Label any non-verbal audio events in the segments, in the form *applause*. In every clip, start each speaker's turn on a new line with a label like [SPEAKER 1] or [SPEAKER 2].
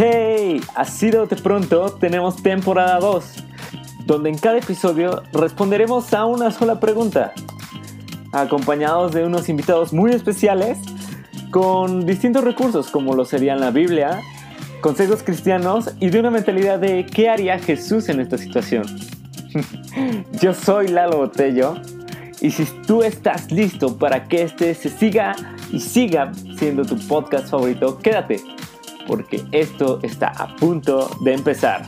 [SPEAKER 1] ¡Hey! Así de pronto tenemos temporada 2, donde en cada episodio responderemos a una sola pregunta, acompañados de unos invitados muy especiales con distintos recursos como lo serían la Biblia, consejos cristianos y de una mentalidad de qué haría Jesús en esta situación. *laughs* Yo soy Lalo Botello y si tú estás listo para que este se siga y siga siendo tu podcast favorito, quédate porque esto está a punto de empezar.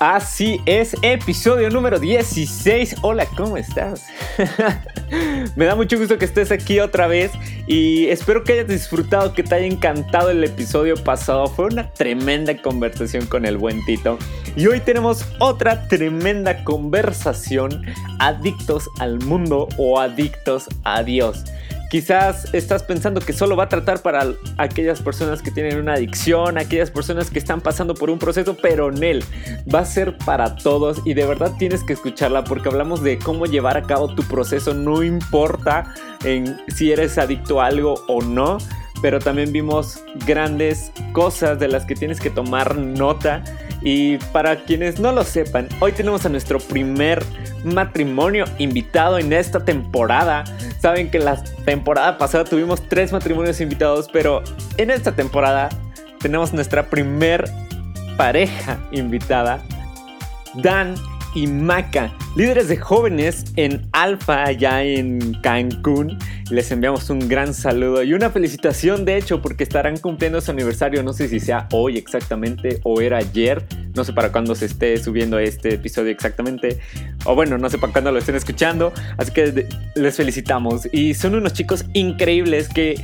[SPEAKER 1] Así es, episodio número 16. Hola, ¿cómo estás? *laughs* Me da mucho gusto que estés aquí otra vez y espero que hayas disfrutado, que te haya encantado el episodio pasado. Fue una tremenda conversación con el buen Tito. Y hoy tenemos otra tremenda conversación, adictos al mundo o adictos a Dios. Quizás estás pensando que solo va a tratar para aquellas personas que tienen una adicción, aquellas personas que están pasando por un proceso, pero Nel va a ser para todos y de verdad tienes que escucharla porque hablamos de cómo llevar a cabo tu proceso, no importa en si eres adicto a algo o no, pero también vimos grandes cosas de las que tienes que tomar nota y para quienes no lo sepan, hoy tenemos a nuestro primer matrimonio invitado en esta temporada. Saben que la temporada pasada tuvimos tres matrimonios invitados, pero en esta temporada tenemos nuestra primer pareja invitada, Dan y Maca, líderes de jóvenes en Alfa allá en Cancún. Les enviamos un gran saludo y una felicitación de hecho porque estarán cumpliendo su aniversario, no sé si sea hoy exactamente o era ayer, no sé para cuándo se esté subiendo este episodio exactamente, o bueno, no sé para cuándo lo estén escuchando, así que les felicitamos. Y son unos chicos increíbles que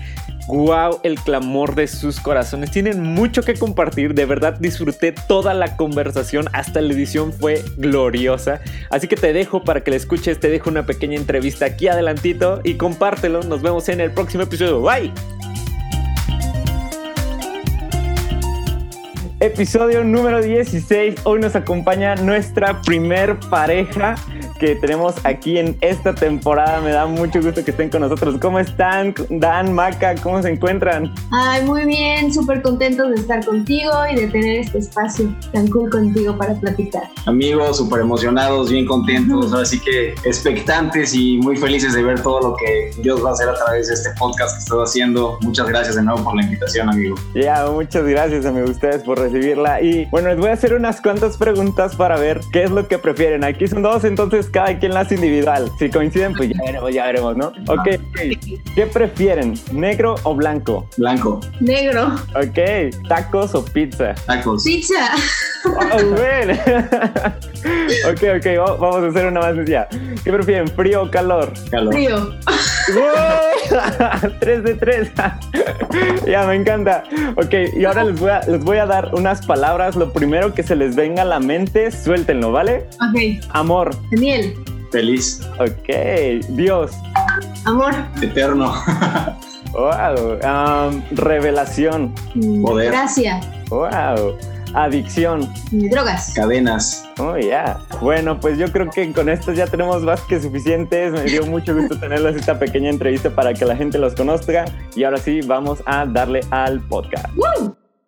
[SPEAKER 1] Wow, el clamor de sus corazones. Tienen mucho que compartir. De verdad disfruté toda la conversación. Hasta la edición fue gloriosa. Así que te dejo para que la escuches. Te dejo una pequeña entrevista aquí adelantito y compártelo. Nos vemos en el próximo episodio. Bye. Episodio número 16. Hoy nos acompaña nuestra primer pareja que tenemos aquí en esta temporada. Me da mucho gusto que estén con nosotros. ¿Cómo están? Dan, Maca, ¿cómo se encuentran?
[SPEAKER 2] Ay, muy bien, súper contentos de estar contigo y de tener este espacio tan cool contigo para platicar.
[SPEAKER 3] Amigos, súper emocionados, bien contentos, así que expectantes y muy felices de ver todo lo que Dios va a hacer a través de este podcast que estoy haciendo. Muchas gracias de nuevo por la invitación, amigo.
[SPEAKER 1] Ya, muchas gracias, amigo, ustedes por recibirla. Y bueno, les voy a hacer unas cuantas preguntas para ver qué es lo que prefieren. Aquí son dos, entonces cada quien las individual. Si coinciden, pues ya veremos, ya veremos, ¿no? Ok, ¿qué prefieren? ¿Negro o blanco?
[SPEAKER 3] Blanco.
[SPEAKER 2] Negro.
[SPEAKER 1] Ok, ¿tacos o pizza?
[SPEAKER 3] Tacos.
[SPEAKER 2] Pizza.
[SPEAKER 1] Oh, *laughs* ok, ok, vamos a hacer una más sencilla. ¿Qué prefieren, frío o calor?
[SPEAKER 3] Calor.
[SPEAKER 2] Frío.
[SPEAKER 1] 3 *laughs* de 3. *laughs* ya, me encanta. Ok, y ahora les voy, a, les voy a dar unas palabras. Lo primero que se les venga a la mente, suéltenlo, ¿vale?
[SPEAKER 2] Ok.
[SPEAKER 1] Amor.
[SPEAKER 2] Daniel.
[SPEAKER 3] Feliz.
[SPEAKER 1] Ok. Dios.
[SPEAKER 2] Amor.
[SPEAKER 3] Eterno. *laughs*
[SPEAKER 1] wow. Um, revelación.
[SPEAKER 3] Poder.
[SPEAKER 2] Gracia.
[SPEAKER 1] Wow. Adicción.
[SPEAKER 2] Drogas.
[SPEAKER 3] Cadenas.
[SPEAKER 1] Oh, ya. Bueno, pues yo creo que con esto ya tenemos más que suficientes. Me dio mucho gusto *laughs* tenerles esta pequeña entrevista para que la gente los conozca. Y ahora sí, vamos a darle al podcast.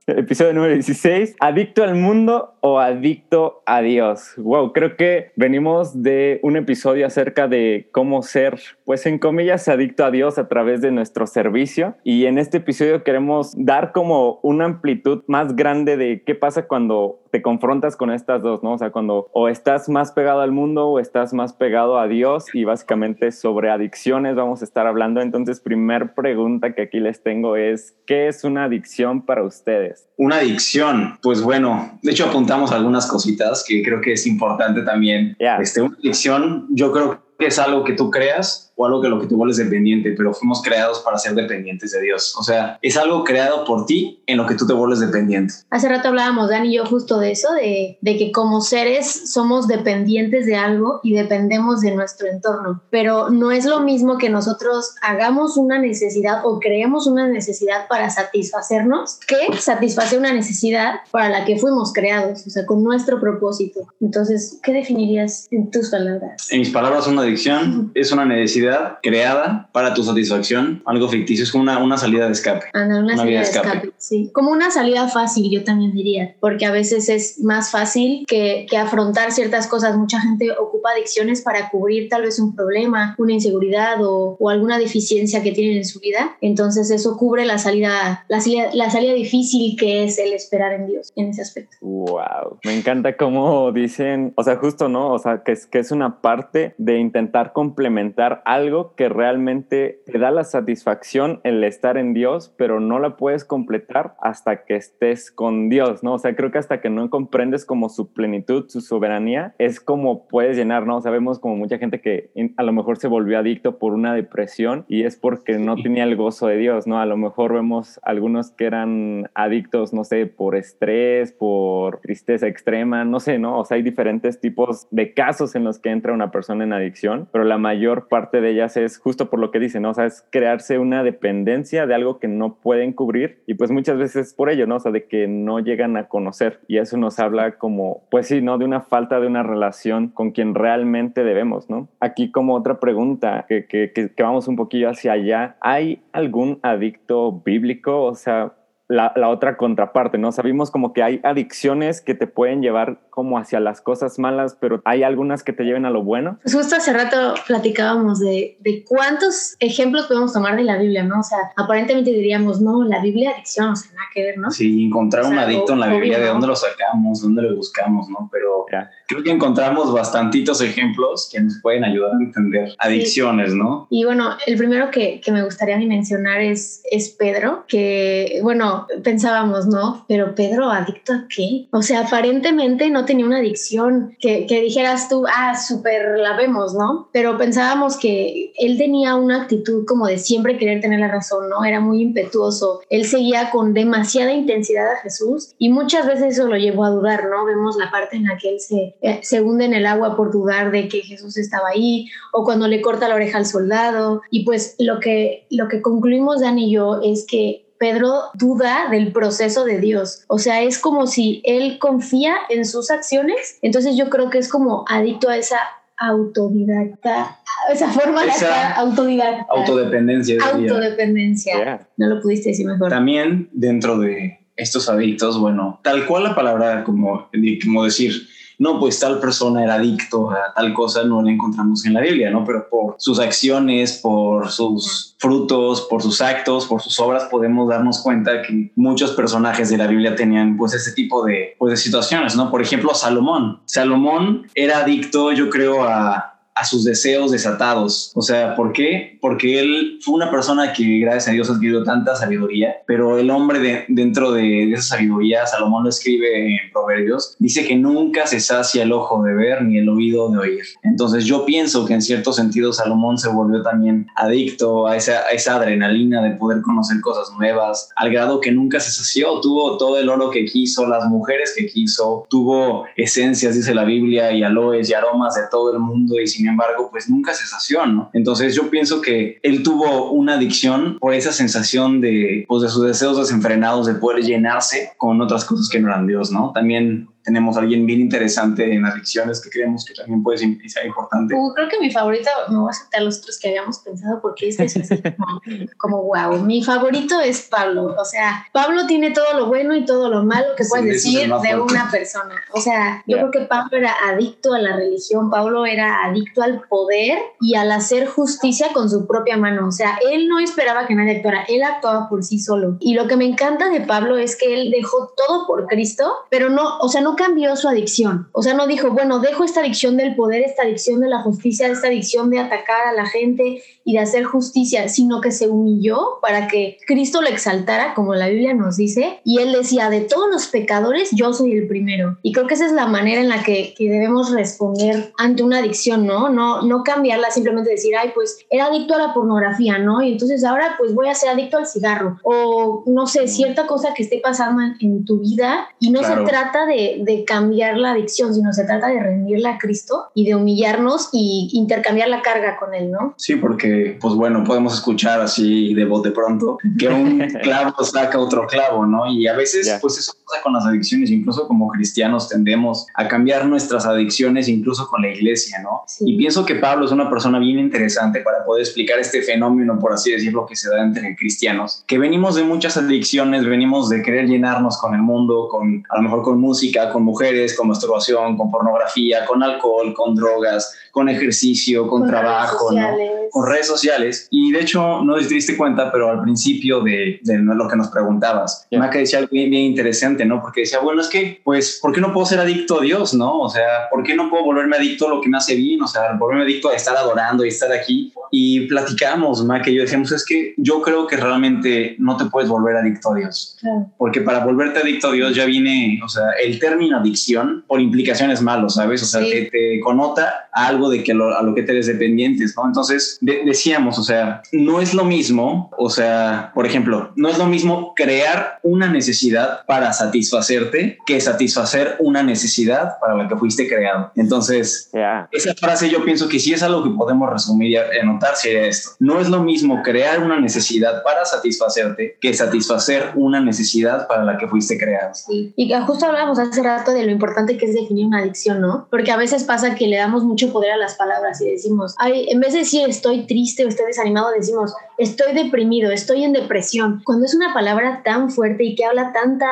[SPEAKER 1] Episodio número 16. ¿Adicto al mundo o adicto a Dios? Wow, creo que venimos de un episodio acerca de cómo ser, pues en comillas, adicto a Dios a través de nuestro servicio. Y en este episodio queremos dar como una amplitud más grande de qué pasa cuando te confrontas con estas dos, ¿no? O sea, cuando o estás más pegado al mundo o estás más pegado a Dios y básicamente sobre adicciones vamos a estar hablando. Entonces, primer pregunta que aquí les tengo es, ¿qué es una adicción para ustedes?
[SPEAKER 3] Una adicción, pues bueno, de hecho apuntamos algunas cositas que creo que es importante también.
[SPEAKER 1] Yeah.
[SPEAKER 3] Este, una adicción, yo creo que es algo que tú creas o algo que lo que tú vuelves dependiente, pero fuimos creados para ser dependientes de Dios. O sea, es algo creado por ti en lo que tú te vuelves dependiente.
[SPEAKER 2] Hace rato hablábamos, Dan y yo, justo de eso, de, de que como seres somos dependientes de algo y dependemos de nuestro entorno, pero no es lo mismo que nosotros hagamos una necesidad o creemos una necesidad para satisfacernos que satisfacer una necesidad para la que fuimos creados, o sea, con nuestro propósito. Entonces, ¿qué definirías en tus palabras?
[SPEAKER 3] En mis palabras, una adicción es una necesidad creada para tu satisfacción, algo ficticio, es como una, una salida de escape.
[SPEAKER 2] una, salida de escape. sí. Como una salida fácil, yo también diría, porque a veces es más fácil que, que afrontar ciertas cosas. Mucha gente ocupa adicciones para cubrir tal vez un problema, una inseguridad o, o alguna deficiencia que tienen en su vida. Entonces eso cubre la salida, la salida, la salida difícil que es el esperar en Dios en ese aspecto.
[SPEAKER 1] Wow, me encanta cómo dicen, o sea, justo, ¿no? O sea, que es, que es una parte de intentar complementar algo que realmente te da la satisfacción el estar en Dios, pero no la puedes completar hasta que estés con Dios, ¿no? O sea, creo que hasta que no comprendes como su plenitud, su soberanía, es como puedes llenar, ¿no? Sabemos como mucha gente que a lo mejor se volvió adicto por una depresión y es porque no tenía el gozo de Dios, ¿no? A lo mejor vemos algunos que eran adictos, no sé, por estrés, por tristeza extrema, no sé, ¿no? O sea, hay diferentes tipos de casos en los que entra una persona en adicción, pero la mayor parte de ellas es justo por lo que dicen, ¿no? O sea, es crearse una dependencia de algo que no pueden cubrir y pues muchas veces por ello, ¿no? O sea, de que no llegan a conocer y eso nos habla como, pues sí, ¿no? De una falta de una relación con quien realmente debemos, ¿no? Aquí como otra pregunta que, que, que vamos un poquillo hacia allá, ¿hay algún adicto bíblico? O sea, la, la, otra contraparte, ¿no? Sabemos como que hay adicciones que te pueden llevar como hacia las cosas malas, pero hay algunas que te lleven a lo bueno.
[SPEAKER 2] Pues justo hace rato platicábamos de, de cuántos ejemplos podemos tomar de la Biblia, ¿no? O sea, aparentemente diríamos, no, la Biblia adicción, o sea, nada que ver, ¿no?
[SPEAKER 3] Sí, encontrar un adicto en la Biblia, ¿de dónde lo sacamos? ¿Dónde lo buscamos, no? Pero creo que encontramos bastantitos ejemplos que nos pueden ayudar a entender adicciones, ¿no?
[SPEAKER 2] Y bueno, el primero que, que me gustaría mencionar es, es Pedro, que, bueno, pensábamos, ¿no? Pero Pedro, ¿adicto a qué? O sea, aparentemente no tenía una adicción que, que dijeras tú, ah, súper la vemos, ¿no? Pero pensábamos que él tenía una actitud como de siempre querer tener la razón, ¿no? Era muy impetuoso. Él seguía con demasiada intensidad a Jesús y muchas veces eso lo llevó a dudar, ¿no? Vemos la parte en la que él se, eh, se hunde en el agua por dudar de que Jesús estaba ahí o cuando le corta la oreja al soldado. Y pues lo que, lo que concluimos, Dan y yo, es que Pedro duda del proceso de Dios. O sea, es como si él confía en sus acciones. Entonces yo creo que es como adicto a esa autodidacta, esa forma de autodidacta.
[SPEAKER 3] Autodependencia.
[SPEAKER 2] Autodependencia. No lo pudiste decir mejor.
[SPEAKER 3] También dentro de estos adictos, bueno, tal cual la palabra como, como decir, no, pues tal persona era adicto a tal cosa, no la encontramos en la Biblia, ¿no? Pero por sus acciones, por sus frutos, por sus actos, por sus obras, podemos darnos cuenta que muchos personajes de la Biblia tenían pues ese tipo de, pues, de situaciones, ¿no? Por ejemplo, Salomón. Salomón era adicto, yo creo, a a sus deseos desatados. O sea, ¿por qué? Porque él fue una persona que gracias a Dios ha adquirido tanta sabiduría, pero el hombre de, dentro de, esa sabiduría, Salomón lo escribe en Proverbios, dice que nunca se sacia el ojo de ver ni el oído de oír. Entonces yo pienso que en cierto sentido Salomón se volvió también adicto a esa, a esa adrenalina de poder conocer cosas nuevas, al grado que nunca se sació, tuvo todo el oro que quiso, las mujeres que quiso, tuvo esencias, dice la Biblia, y aloes y aromas de todo el mundo y sin embargo, pues nunca se sació, ¿no? Entonces yo pienso que él tuvo una adicción por esa sensación de, pues, de sus deseos desenfrenados de poder llenarse con otras cosas que no eran Dios, ¿no? También tenemos a alguien bien interesante en adicciones que creemos que también puede ser importante.
[SPEAKER 2] Uh, creo que mi favorita, me voy a saltar los otros que habíamos pensado porque este es *laughs* como, como, wow. Mi favorito es Pablo. O sea, Pablo tiene todo lo bueno y todo lo malo que puedes decir de una persona. O sea, yo creo que Pablo era adicto a la religión, Pablo era adicto al poder y al hacer justicia con su propia mano. O sea, él no esperaba que nadie actuara, él actuaba por sí solo. Y lo que me encanta de Pablo es que él dejó todo por Cristo, pero no, o sea, no cambió su adicción. O sea, no dijo, bueno, dejo esta adicción del poder, esta adicción de la justicia, esta adicción de atacar a la gente y de hacer justicia, sino que se humilló para que Cristo lo exaltara, como la Biblia nos dice. Y él decía, de todos los pecadores, yo soy el primero. Y creo que esa es la manera en la que, debemos responder ante una adicción, ¿no? ¿no? No cambiarla, simplemente decir, ay, pues era adicto a la pornografía, ¿no? Y entonces ahora pues voy a ser adicto al cigarro. O no sé, cierta cosa que esté pasando en, tu vida y no se trata de de cambiar la adicción, sino se trata de rendirla a Cristo y de humillarnos y intercambiar la carga con Él, ¿no?
[SPEAKER 3] Sí, porque, pues bueno, podemos escuchar así de voz de pronto que un *laughs* clavo saca otro clavo, ¿no? Y a veces, pues eso pasa con las adicciones, incluso como cristianos tendemos a cambiar nuestras adicciones, incluso con la iglesia, ¿no? Y pienso que Pablo es una persona bien interesante para poder explicar este fenómeno, por así decirlo, que se da entre cristianos, que venimos de muchas adicciones, venimos de querer llenarnos con el mundo, con a lo mejor con música, con mujeres, con masturbación, con pornografía, con alcohol, con drogas, con ejercicio, con, trabajo, ¿no? con redes sociales. Y de hecho, no te diste cuenta, pero al principio de, de lo que nos preguntabas, yeah. Maca decía algo bien, bien, interesante, ¿no? Porque decía, bueno, es que, pues, ¿por qué no puedo ser adicto a Dios, no? O sea, ¿por qué no puedo volverme adicto a lo que me hace bien? O sea, volverme adicto a estar adorando y estar aquí. Y platicamos, Maca y yo decíamos, es que yo creo que realmente no te puedes volver adicto a Dios. Claro. Porque para volverte adicto a Dios ya viene, o sea, el término adicción por implicaciones malos, ¿sabes? O sea, sí. te, te, connota a algo de que lo, a lo que te eres dependientes, ¿no? Entonces, de, decíamos, o sea, no es lo mismo, o sea, por ejemplo, no es lo mismo crear una necesidad para satisfacerte que satisfacer una necesidad para la que fuiste creado. Entonces, yeah. esa frase yo pienso que sí es algo que podemos resumir y anotar sería esto. No es lo mismo crear una necesidad para satisfacerte que satisfacer una necesidad para la que fuiste creado.
[SPEAKER 2] Sí. Y justo hablábamos hace rato de lo importante que es definir una adicción, ¿no? Porque a veces pasa que le damos mucho poder a las palabras y decimos, ay, en vez de decir estoy triste o estoy desanimado, decimos estoy deprimido, estoy en depresión. Cuando es una palabra tan fuerte y que habla tanta,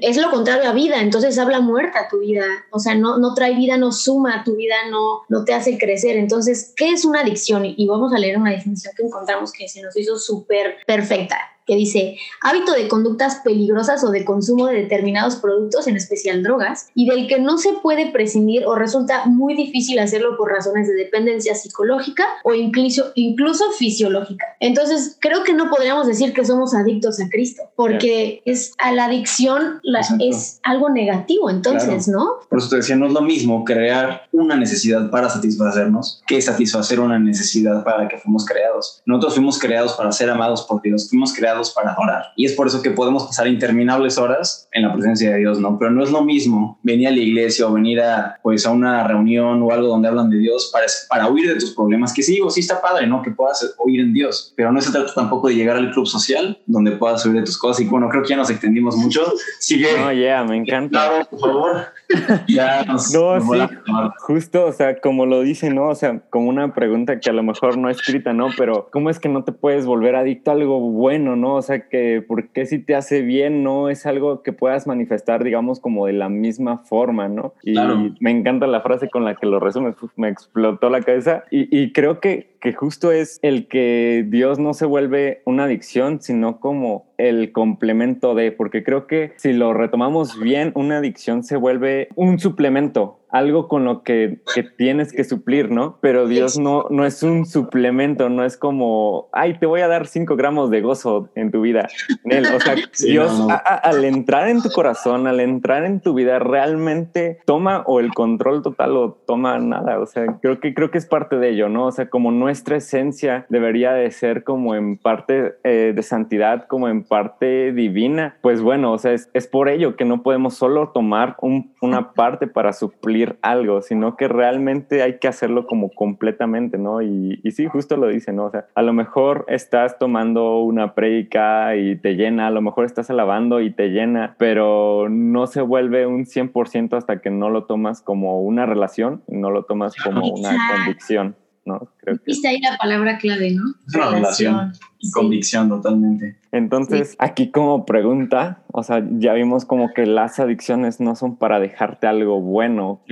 [SPEAKER 2] es lo contrario a vida, entonces habla muerta tu vida, o sea, no, no trae vida, no suma tu vida, no, no te hace crecer. Entonces, ¿qué es una adicción? Y vamos a leer una definición que encontramos que se nos hizo súper perfecta que dice hábito de conductas peligrosas o de consumo de determinados productos, en especial drogas, y del que no se puede prescindir o resulta muy difícil hacerlo por razones de dependencia psicológica o incluso, incluso fisiológica. Entonces, creo que no podríamos decir que somos adictos a Cristo, porque es a la adicción la, es algo negativo, entonces, claro. ¿no?
[SPEAKER 3] Por eso te decía, no es lo mismo crear una necesidad para satisfacernos que satisfacer una necesidad para la que fuimos creados. Nosotros fuimos creados para ser amados por Dios, fuimos creados para adorar. Y es por eso que podemos pasar interminables horas en la presencia de Dios, ¿no? Pero no es lo mismo venir a la iglesia o venir a, pues, a una reunión o algo donde hablan de Dios para, para huir de tus problemas, que sí, o sí está padre, ¿no? Que puedas oír en Dios, pero no se trata tampoco de llegar al club social donde puedas huir de tus cosas. Y bueno, creo que ya nos extendimos mucho. Sigue.
[SPEAKER 1] No, yeah, me encanta.
[SPEAKER 3] Claro, por favor. *laughs*
[SPEAKER 1] ya nos, no, nos sí, justo, o sea, como lo dice, ¿no? O sea, como una pregunta que a lo mejor no escrita, ¿no? Pero ¿cómo es que no te puedes volver adicto a algo bueno, ¿no? O sea, que ¿por qué si te hace bien no es algo que puedas manifestar, digamos, como de la misma forma, ¿no? Y claro. me encanta la frase con la que lo resumes, me explotó la cabeza y, y creo que, que justo es el que Dios no se vuelve una adicción, sino como el complemento de, porque creo que si lo retomamos bien, una adicción se vuelve un suplemento, algo con lo que, que, tienes que suplir, ¿no? Pero Dios no, no es un suplemento, no es como, ay, te voy a dar cinco gramos de gozo en tu vida. O sea, *laughs* sí, Dios no, no. A, a, al entrar en tu corazón, al entrar en tu vida, realmente toma o el control total o toma nada. O sea, creo que, creo que es parte de ello, ¿no? O sea, como nuestra esencia debería de ser como en parte eh, de santidad, como en parte divina. Pues bueno, o sea, es, es por ello que no podemos solo tomar un, una parte para suplir algo, sino que realmente hay que hacerlo como completamente, ¿no? Y, y, sí, justo lo dice, ¿no? O sea, a lo mejor estás tomando una prédica y te llena, a lo mejor estás alabando y te llena, pero no se vuelve un 100% hasta que no lo tomas como una relación, no lo tomas como una convicción. ¿no?
[SPEAKER 2] Creo que... Viste ahí la palabra clave, ¿no?
[SPEAKER 3] Relación, sí. convicción totalmente.
[SPEAKER 1] Entonces, sí. aquí como pregunta, o sea, ya vimos como que las adicciones no son para dejarte algo bueno.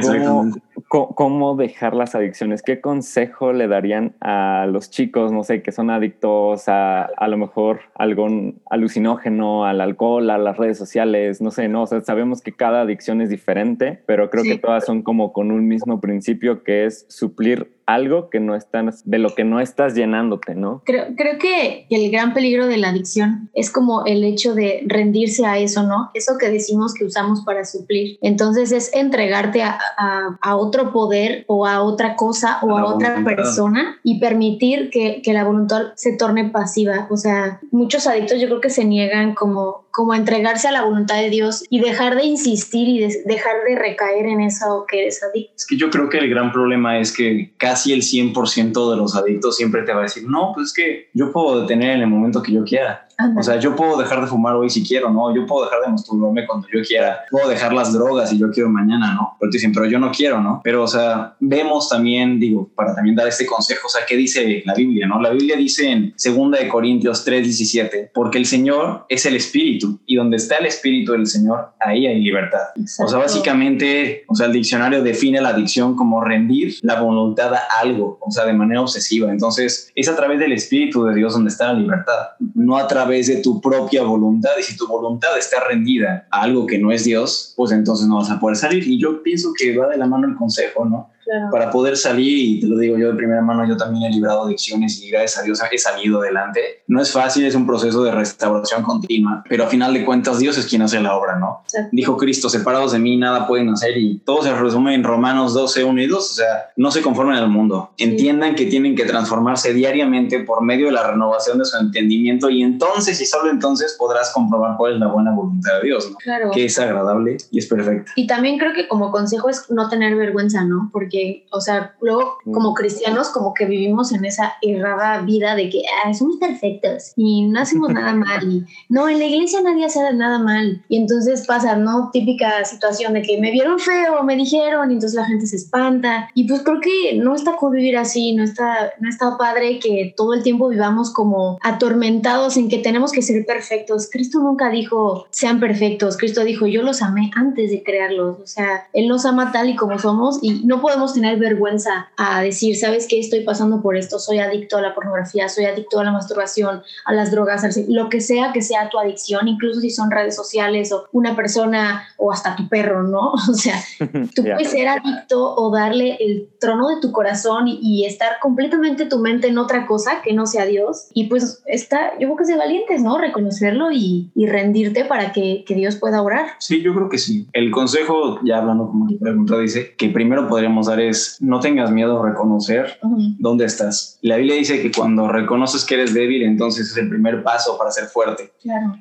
[SPEAKER 1] ¿Cómo, ¿Cómo, dejar las adicciones? ¿Qué consejo le darían a los chicos, no sé, que son adictos a a lo mejor algún alucinógeno, al alcohol, a las redes sociales, no sé, no, o sea, sabemos que cada adicción es diferente, pero creo sí. que todas son como con un mismo principio que es suplir algo que no estás, de lo que no estás llenándote, ¿no?
[SPEAKER 2] Creo, creo que el gran peligro de la adicción es como el hecho de rendirse a eso, ¿no? Eso que decimos que usamos para suplir. Entonces es entregarte a, a, a otro poder o a otra cosa o a, a otra voluntad. persona y permitir que, que la voluntad se torne pasiva. O sea, muchos adictos yo creo que se niegan como como entregarse a la voluntad de Dios y dejar de insistir y dejar de recaer en eso que eres adicto.
[SPEAKER 3] Es que yo creo que el gran problema es que casi el 100% de los adictos siempre te va a decir, no, pues es que yo puedo detener en el momento que yo quiera. O sea, yo puedo dejar de fumar hoy si quiero, ¿no? Yo puedo dejar de masturbarme cuando yo quiera. Puedo dejar las drogas si yo quiero mañana, ¿no? Pero te dicen, pero yo no quiero, ¿no? Pero, o sea, vemos también, digo, para también dar este consejo, o sea, ¿qué dice la Biblia, no? La Biblia dice en 2 de Corintios 3, 17, porque el Señor es el Espíritu y donde está el Espíritu del Señor, ahí hay libertad. O sea, básicamente, o sea, el diccionario define la adicción como rendir la voluntad a algo, o sea, de manera obsesiva. Entonces, es a través del Espíritu de Dios donde está la libertad, no a través de tu propia voluntad. Y si tu voluntad está rendida a algo que no es Dios, pues entonces no vas a poder salir. Y yo pienso que va de la mano el consejo, ¿no? Para poder salir, y te lo digo yo de primera mano, yo también he librado adicciones y gracias a Dios he salido adelante. No es fácil, es un proceso de restauración continua, pero a final de cuentas Dios es quien hace la obra, ¿no? Dijo Cristo, separados de mí nada pueden hacer y todo se resume en Romanos 12, 1 y 2, o sea, no se conformen al mundo, entiendan que tienen que transformarse diariamente por medio de la renovación de su entendimiento y entonces y solo entonces podrás comprobar cuál es la buena voluntad de Dios, ¿no?
[SPEAKER 2] Claro.
[SPEAKER 3] Que es agradable y es perfecta.
[SPEAKER 2] Y también creo que como consejo es no tener vergüenza, ¿no? Porque o sea, luego como cristianos como que vivimos en esa errada vida de que somos perfectos y no hacemos nada *laughs* mal y no, en la iglesia nadie hace nada mal y entonces pasa, ¿no? Típica situación de que me vieron feo, me dijeron y entonces la gente se espanta. Y pues creo que no está con vivir así, no está, no está padre que todo el tiempo vivamos como atormentados en que tenemos que ser perfectos. Cristo nunca dijo sean perfectos, Cristo dijo yo los amé antes de crearlos, o sea, Él nos ama tal y como somos y no podemos tener vergüenza a decir, sabes que estoy pasando por esto, soy adicto a la pornografía, soy adicto a la masturbación, a las drogas, lo que sea que sea tu adicción, incluso si son redes sociales o una persona o hasta tu perro, ¿no? *laughs* O sea, *laughs* tú puedes ser adicto o darle el trono de tu corazón y, estar completamente tu mente en otra cosa que no sea Dios. Y pues está, yo creo que es de valientes, ¿no? Reconocerlo y, rendirte para que, que, Dios pueda orar.
[SPEAKER 3] Sí, yo creo que sí. El consejo, ya hablando como la pregunta dice, que primero podríamos dar es no tengas miedo a reconocer dónde estás. La Biblia dice que cuando reconoces que eres débil, entonces es el primer paso para ser fuerte.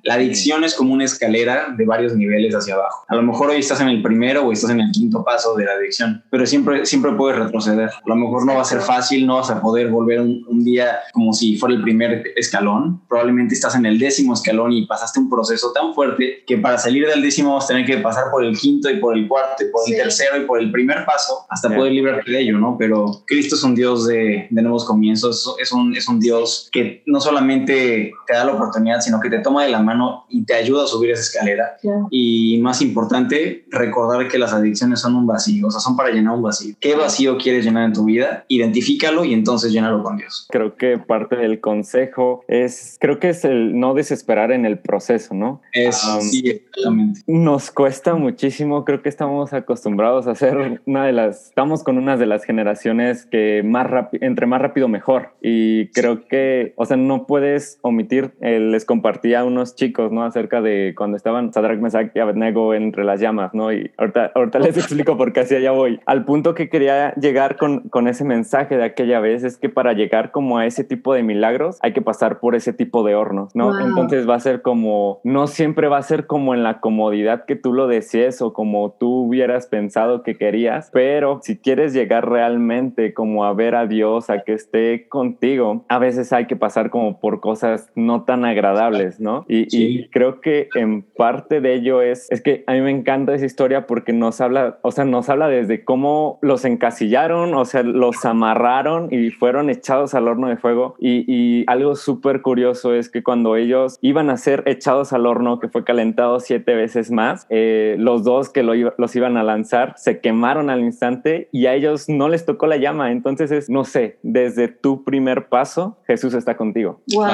[SPEAKER 3] La adicción es como una escalera de varios niveles hacia abajo. A lo mejor hoy estás en el primero o estás en el quinto paso de la adicción, pero siempre, siempre puedes retroceder. A lo mejor no va a ser fácil, no vas a poder volver un, un día como si fuera el primer escalón. Probablemente estás en el décimo escalón y pasaste un proceso tan fuerte que para salir del décimo vas a tener que pasar por el quinto y por el cuarto y por el tercero y por el primer paso hasta poder librarte de ello, ¿no? Pero Cristo es un Dios de, de nuevos comienzos, es un, es un Dios que no solamente te da la oportunidad, sino que te toma de la mano y te ayuda a subir esa escalera. Y más importante, recordar que las adicciones son un vacío, o sea, son para llenar un vacío. ¿Qué vacío quieres llenar en tu vida? Identifícalo y entonces llénalo con Dios.
[SPEAKER 1] Creo que parte del consejo es, creo que es el no desesperar en el proceso, ¿no?
[SPEAKER 3] Es, sí, exactamente.
[SPEAKER 1] Nos cuesta muchísimo, creo que estamos acostumbrados a hacer una de las, con una de las generaciones que más entre más rápido mejor. Y creo que, o sea, no puedes omitir, eh, les compartía a unos chicos, ¿no? Acerca de cuando estaban Sadrach, Mesach y Abednego entre las llamas, ¿no? Y ahorita, ahorita les *laughs* explico por qué así allá voy. Al punto que quería llegar con, con ese mensaje de aquella vez es que para llegar como a ese tipo de milagros hay que pasar por ese tipo de hornos, ¿no? Entonces va a ser como, no siempre va a ser como en la comodidad que tú lo desees o como tú hubieras pensado que querías, pero si quieres llegar realmente como a ver a Dios, a que esté contigo, a veces hay que pasar como por cosas no tan agradables, ¿no? Y, creo que en parte de ello es, es que a mí me encanta esa historia porque nos habla, o sea, nos habla desde cómo los encasillaron, o sea, los amarraron y fueron echados al horno de fuego. Y, algo súper curioso es que cuando ellos iban a ser echados al horno, que fue calentado siete veces más, eh, los dos que los iban a lanzar se quemaron al instante y a ellos no les tocó la llama. Entonces es, no sé, desde tu primer paso, Jesús está contigo.
[SPEAKER 2] Wow.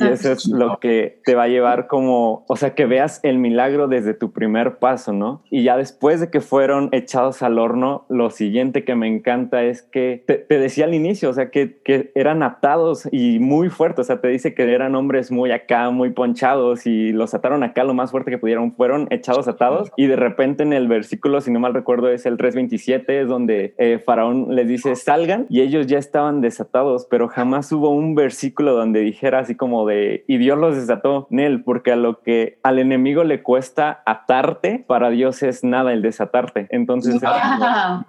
[SPEAKER 1] Y eso es lo que te va a llevar como, o sea, que veas el milagro desde tu primer paso, ¿no? Y ya después de que fueron echados al horno, lo siguiente que me encanta es que te, decía al inicio, o sea, que, que, eran atados y muy fuertes, o sea, te dice que eran hombres muy acá, muy ponchados y los ataron acá lo más fuerte que pudieron, fueron echados atados y de repente en el versículo, si no mal recuerdo, es el 327, es donde donde eh, Faraón les dice salgan y ellos ya estaban desatados, pero jamás hubo un versículo donde dijera así como de y Dios los desató, Nel, porque a lo que al enemigo le cuesta atarte, para Dios es nada el desatarte. Entonces,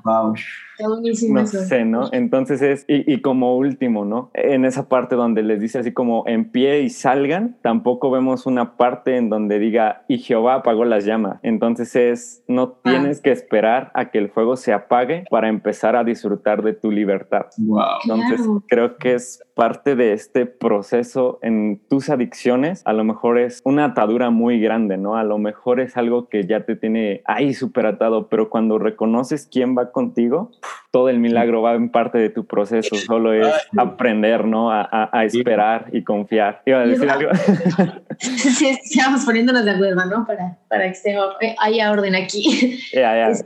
[SPEAKER 2] wow.
[SPEAKER 1] No sé, ¿no? Entonces es, y, y, como último, ¿no? En esa parte donde les dice así como en pie y salgan, tampoco vemos una parte en donde diga y Jehová apagó las llamas. Entonces es, no ah. tienes que esperar a que el fuego se apague para empezar a disfrutar de tu libertad.
[SPEAKER 3] Wow.
[SPEAKER 1] Entonces creo que es parte de este proceso en tus adicciones. A lo mejor es una atadura muy grande, ¿no? A lo mejor es algo que ya te tiene ahí súper atado, pero cuando reconoces quién va contigo, todo el milagro va en parte de tu proceso, solo es aprender, ¿no? A, a, esperar y confiar. Iba a decir algo. *laughs*
[SPEAKER 2] sí, estamos poniéndonos de acuerdo, ¿no? Para, para que eh, haya orden aquí.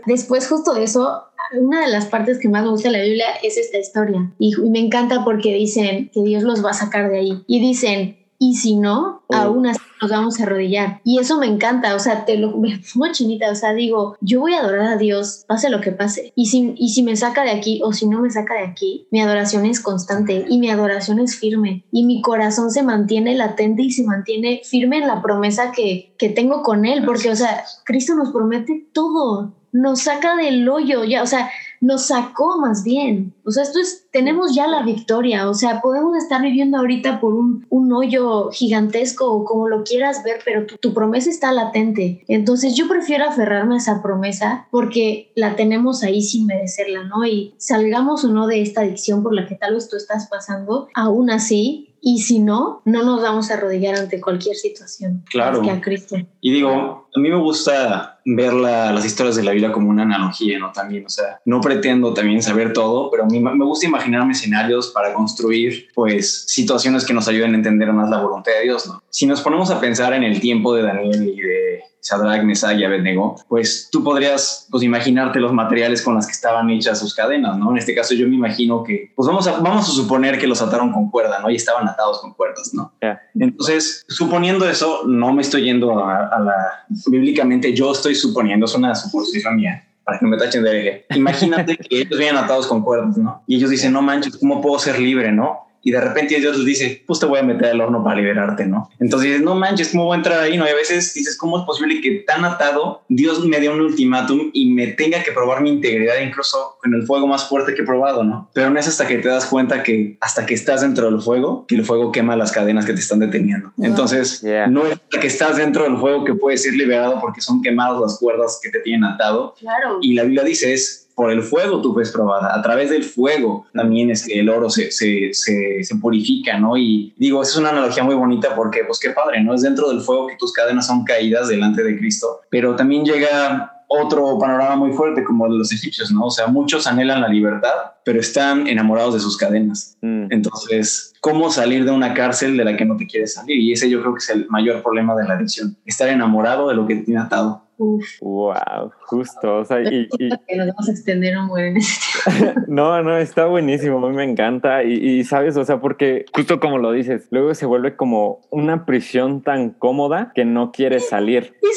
[SPEAKER 2] Después, justo de eso, una de las partes que más me gusta de la Biblia es esta historia. Y, me encanta porque dicen que Dios los va a sacar de ahí. Y dicen, y si no, oh. aún así nos vamos a arrodillar. Y eso me encanta, o sea, te lo me pongo chinita, o sea, digo, yo voy a adorar a Dios, pase lo que pase. Y si, y si me saca de aquí o si no me saca de aquí, mi adoración es constante y mi adoración es firme. Y mi corazón se mantiene latente y se mantiene firme en la promesa que, que tengo con Él, porque, o sea, Cristo nos promete todo nos saca del hoyo, ya, o sea, nos sacó más bien. O sea, esto es, tenemos ya la victoria, o sea, podemos estar viviendo ahorita por un, un hoyo gigantesco o como lo quieras ver, pero tu, tu, promesa está latente. Entonces yo prefiero aferrarme a esa promesa porque la tenemos ahí sin merecerla, ¿no? Y salgamos o no de esta adicción por la que tal vez tú estás pasando, aún así y si no, no nos vamos a arrodillar ante cualquier situación.
[SPEAKER 3] Claro.
[SPEAKER 2] Que a Cristo.
[SPEAKER 3] Y digo, a mí me gusta ver las historias de la Biblia como una analogía, ¿no? También, o sea, no pretendo también saber todo, pero a mí me gusta imaginarme escenarios para construir, pues, situaciones que nos ayuden a entender más la voluntad de Dios, ¿no? Si nos ponemos a pensar en el tiempo de Daniel y de Sadrach, Mesach y Abednego, pues tú podrías pues, imaginarte los materiales con los que estaban hechas sus cadenas, ¿no? En este caso yo me imagino que, pues vamos a, vamos a suponer que los ataron con cuerda, ¿no? Y estaban atados con cuerdas, ¿no? Entonces, suponiendo eso, no me estoy yendo a, a, la... Bíblicamente yo estoy suponiendo, es una suposición mía, para que no me tachen de. Imagínate *laughs* que ellos vienen atados con cuerdas, ¿no? Y ellos dicen, no manches, ¿cómo puedo ser libre, no? Y de repente Dios les dice, pues te voy a meter al horno para liberarte, ¿no? Entonces dices, no manches, ¿cómo voy a entrar ahí? No, y a veces dices, ¿cómo es posible que tan atado Dios me dé un ultimátum y me tenga que probar mi integridad incluso con el fuego más fuerte que he probado, ¿no? Pero no es hasta que te das cuenta que hasta que estás dentro del fuego, que el fuego quema las cadenas que te están deteniendo. Entonces, no es hasta que estás dentro del fuego que puedes ser liberado porque son quemadas las cuerdas que te tienen atado.
[SPEAKER 2] Claro.
[SPEAKER 3] Y la Biblia dice es por el fuego tú ves probada. A través del fuego también es que el oro se, se, se, se, purifica, ¿no? Y digo, esa es una analogía muy bonita porque, pues qué padre, ¿no? Es dentro del fuego que tus cadenas son caídas delante de Cristo. Pero también llega otro panorama muy fuerte como el de los egipcios, ¿no? O sea, muchos anhelan la libertad, pero están enamorados de sus cadenas. Mm. Entonces, ¿cómo salir de una cárcel de la que no te quieres salir? Y ese yo creo que es el mayor problema de la adicción, estar enamorado de lo que te tiene atado.
[SPEAKER 1] Wow, justo. O sea, y, y... *laughs*
[SPEAKER 2] nos vamos a extender un buen *laughs*
[SPEAKER 1] No, no, está buenísimo. A mí me encanta. Y, y, sabes, o sea, porque justo como lo dices, luego se vuelve como una prisión tan cómoda que no quieres salir.
[SPEAKER 2] ¿no?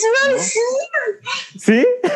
[SPEAKER 1] ¿Sí? *laughs*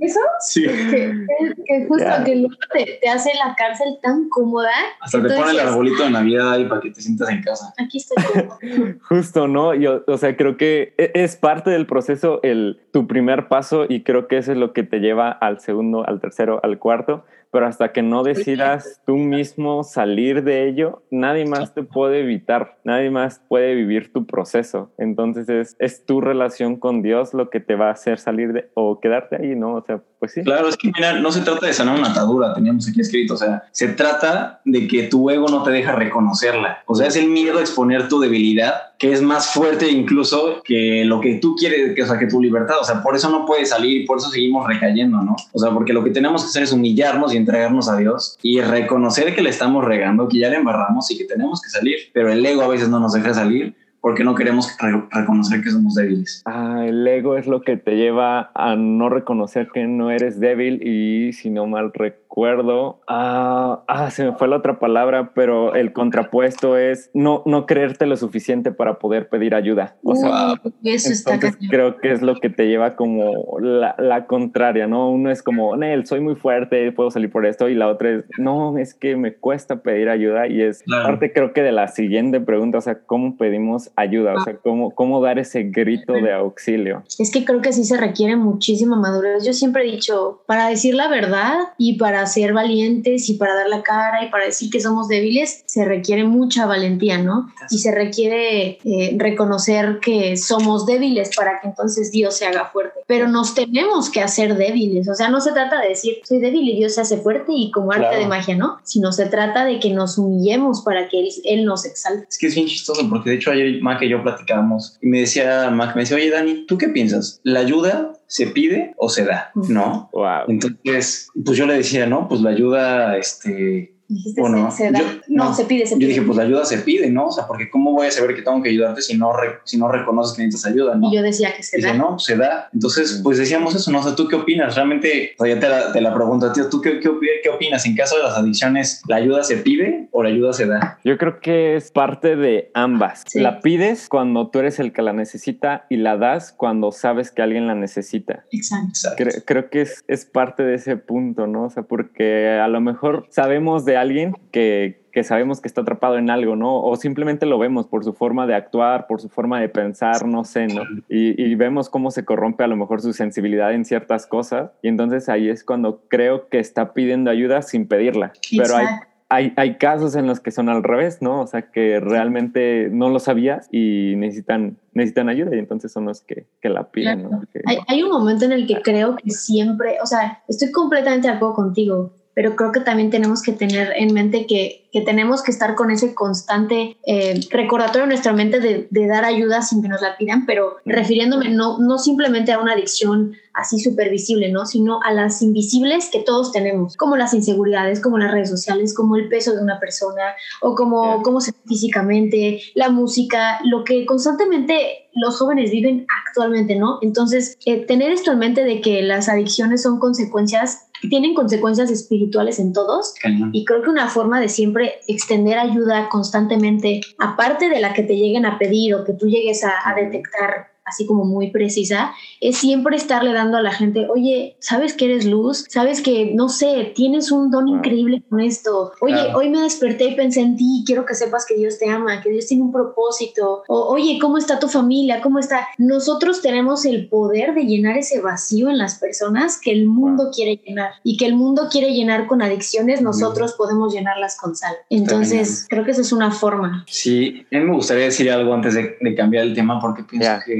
[SPEAKER 2] eso?
[SPEAKER 3] Sí.
[SPEAKER 2] Que, que justo yeah. que te, te, hace la cárcel tan cómoda.
[SPEAKER 3] Hasta te pone el arbolito de Navidad ahí para que te sientas en casa.
[SPEAKER 2] Aquí estoy.
[SPEAKER 1] justo, ¿no? Yo, o sea, creo que e, es parte del proceso el, tu primer paso y creo que eso es lo que te lleva al segundo, al tercero, al cuarto pero hasta que no decidas tú mismo salir de ello, nadie más te puede evitar, nadie más puede vivir tu proceso. Entonces es, es tu relación con Dios lo que te va a hacer salir de o quedarte ahí, ¿no? O sea, pues sí.
[SPEAKER 3] Claro, es que mira, no se trata de sanar una atadura, teníamos aquí escrito, o sea, se trata de que tu ego no te deja reconocerla. O sea, es el miedo a exponer tu debilidad que es más fuerte incluso que lo que tú quieres, que, o sea, que tu libertad. O sea, por eso no puedes salir y por eso seguimos recayendo, ¿no? O sea, porque lo que tenemos que hacer es humillarnos y entregarnos a Dios y reconocer que le estamos regando, que ya le embarramos y que tenemos que salir. Pero el ego a veces no nos deja salir porque no queremos re reconocer que somos débiles.
[SPEAKER 1] Ah, el ego es lo que te lleva a no reconocer que no eres débil y si no mal reconocer recuerdo. Ah, ah, se me fue la otra palabra, pero el contrapuesto es no, no creerte lo suficiente para poder pedir ayuda. O sea,
[SPEAKER 2] eso está
[SPEAKER 1] creo que es lo que te lleva como la, la contraria, ¿no? Uno es como, Nel, soy muy fuerte, puedo salir por esto, y la otra es, no, es que me cuesta pedir ayuda, y es parte, creo que de la siguiente pregunta, o sea, ¿cómo pedimos ayuda? O sea, ¿cómo, cómo dar ese grito de auxilio?
[SPEAKER 2] Es que creo que sí se requiere muchísima madurez. Yo siempre he dicho, para decir la verdad y para ser valientes y para dar la cara y para decir que somos débiles, se requiere mucha valentía, ¿no? Y se requiere eh, reconocer que somos débiles para que entonces Dios se haga fuerte. Pero nos tenemos que hacer débiles. O sea, no se trata de decir, soy débil y Dios se hace fuerte y como arte de magia, ¿no? Sino se trata de que nos humillemos para que Él, nos exalte.
[SPEAKER 3] Es que es bien chistoso porque de hecho ayer Mac y yo platicábamos y me decía Mac, me decía, oye Dani, ¿tú qué piensas? ¿La ayuda se pide o se da? ¿No?
[SPEAKER 1] Wow.
[SPEAKER 3] Entonces, pues yo le decía, no, pues la ayuda, este,
[SPEAKER 2] Dijiste, se, da. no, se pide, se pide.
[SPEAKER 3] Yo dije, pues la ayuda se pide, ¿no? O sea, porque ¿cómo voy a saber que tengo que ayudarte si no, si no reconoces que necesitas ayuda, ¿no?
[SPEAKER 2] Y yo decía que se da.
[SPEAKER 3] no, se da. Entonces, pues decíamos eso, ¿no? O sea, ¿tú qué opinas? Realmente, o sea, ya te la, te la pregunto, tío, ¿tú qué, qué, qué, opinas? En caso de las adicciones, ¿la ayuda se pide o la ayuda se da?
[SPEAKER 1] Yo creo que es parte de ambas. La pides cuando tú eres el que la necesita y la das cuando sabes que alguien la necesita.
[SPEAKER 2] Exacto.
[SPEAKER 1] creo que es, es parte de ese punto, ¿no? O sea, porque a lo mejor sabemos de alguien que que, sabemos que está atrapado en algo, ¿no? O simplemente lo vemos por su forma de actuar, por su forma de pensar, no sé, ¿no? Y, vemos cómo se corrompe a lo mejor su sensibilidad en ciertas cosas. Y entonces ahí es cuando creo que está pidiendo ayuda sin pedirla. Pero hay, hay, hay, casos en los que son al revés, ¿no? O sea, que realmente no lo sabías y necesitan, necesitan ayuda y entonces son los que, que la piden. ¿no?
[SPEAKER 2] hay, hay, un momento en el que creo que siempre, o sea, estoy completamente de acuerdo contigo pero creo que también tenemos que tener en mente que, que tenemos que estar con ese constante eh, recordatorio en nuestra mente de, de, dar ayuda sin que nos la pidan, pero refiriéndome no, no simplemente a una adicción así súper visible, ¿no? sino a las invisibles que todos tenemos, como las inseguridades, como las redes sociales, como el peso de una persona o como cómo se físicamente, la música, lo que constantemente los jóvenes viven actualmente, ¿no? Entonces, eh, tener esto en mente de que las adicciones son consecuencias tienen consecuencias espirituales en todos y creo que una forma de siempre extender ayuda constantemente, aparte de la que te lleguen a pedir o que tú llegues a, a detectar así como muy precisa, es siempre estarle dando a la gente, oye, ¿sabes que eres luz? ¿Sabes que, no sé, tienes un don increíble con esto? Oye, hoy me desperté y pensé en ti, quiero que sepas que Dios te ama, que Dios tiene un propósito. O, oye, ¿cómo está tu familia? ¿Cómo está? Nosotros tenemos el poder de llenar ese vacío en las personas que el mundo quiere llenar y que el mundo quiere llenar con adicciones, nosotros podemos llenarlas con sal. Entonces, creo que esa es una forma.
[SPEAKER 3] Sí, a mí me gustaría decir algo antes de, cambiar el tema porque pienso que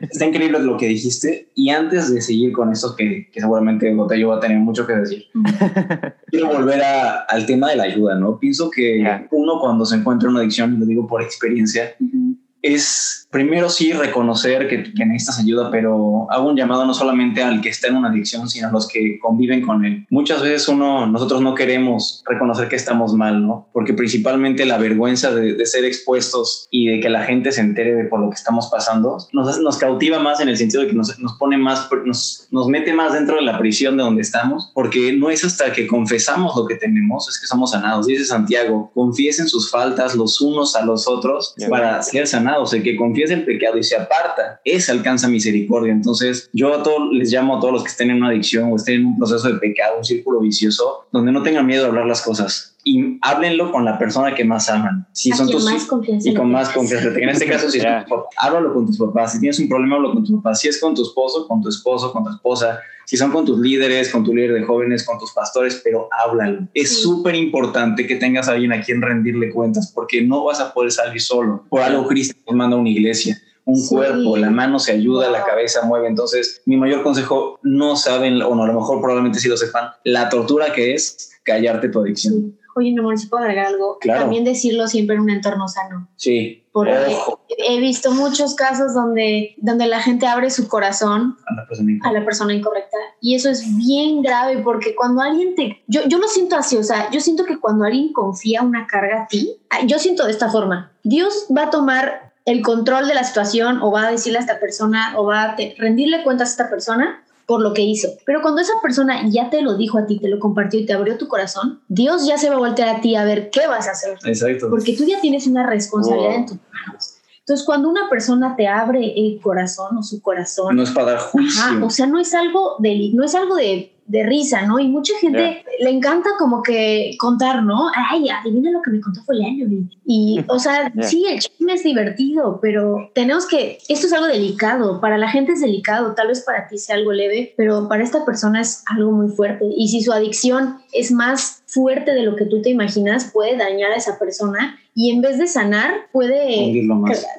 [SPEAKER 3] Está increíble lo que dijiste. Y antes de seguir con esto, que, que seguramente Botello va a tener mucho que decir, *laughs* quiero volver al tema de la ayuda, ¿no? Pienso que uno cuando se encuentra en una adicción, y lo digo por experiencia, es primero sí reconocer que, que, necesitas ayuda, pero hago un llamado no solamente al que está en una adicción, sino a los que conviven con él. Muchas veces uno, nosotros no queremos reconocer que estamos mal, ¿no? Porque principalmente la vergüenza de, ser expuestos y de que la gente se entere de por lo que estamos pasando, nos, nos cautiva más en el sentido de que nos, nos pone más, nos, nos mete más dentro de la prisión de donde estamos, porque no es hasta que confesamos lo que tenemos, es que somos sanados. Dice Santiago, confiesen sus faltas los unos a los otros para ser sanados. El que confía el pecado y se aparta, ese alcanza misericordia. Entonces, yo a todos les llamo a todos los que estén en una adicción o estén en un proceso de pecado, un círculo vicioso, donde no tengan miedo de hablar las cosas y háblenlo con la persona que más aman. Si son tus
[SPEAKER 2] más confianza
[SPEAKER 3] y con más confianza. En este caso, si háblalo con tus papás. Si tienes un problema, háblalo con tus papás. Si es con tu esposo, con tu esposo, con tu esposa. Si son con tus líderes, con tu líder de jóvenes, con tus pastores, pero háblalo. Es súper importante que tengas a alguien a quien rendirle cuentas porque no vas a poder salir solo. Por algo Cristo nos manda a una iglesia un cuerpo, la mano se ayuda, la cabeza mueve. Entonces, mi mayor consejo, no saben, o no, a lo mejor probablemente sí lo sepan, la tortura que es callarte tu adicción.
[SPEAKER 2] Oye, mi amor, si puedo agregar algo, también decirlo siempre en un entorno sano.
[SPEAKER 3] Sí.
[SPEAKER 2] Porque he visto muchos casos donde, donde la gente abre su corazón a la, persona incorrecta. Y eso es bien grave porque cuando alguien te... Yo, yo lo siento así, o sea, yo siento que cuando alguien confía una carga a ti, yo siento de esta forma. Dios va a tomar el control de la situación o va a decirle a esta persona o va a rendirle cuentas a esta persona por lo que hizo. Pero cuando esa persona ya te lo dijo a ti, te lo compartió y te abrió tu corazón, Dios ya se va a voltear a ti a ver qué vas a hacer.
[SPEAKER 3] Exacto.
[SPEAKER 2] Porque tú ya tienes una responsabilidad en tus manos. Entonces, cuando una persona te abre el corazón o su corazón,
[SPEAKER 3] no es para dar juicio.
[SPEAKER 2] o sea, no es algo de, no es algo de de risa, ¿no? Y mucha gente le encanta como que contar, ¿no? Ay, adivina lo que me contó fulano. Y, *laughs* o sea, sí, el chisme es divertido, pero tenemos que, esto es algo delicado, para la gente es delicado, tal vez para ti sea algo leve, pero para esta persona es algo muy fuerte. Y si su adicción es más fuerte de lo que tú te imaginas, puede dañar a esa persona y en vez de sanar, puede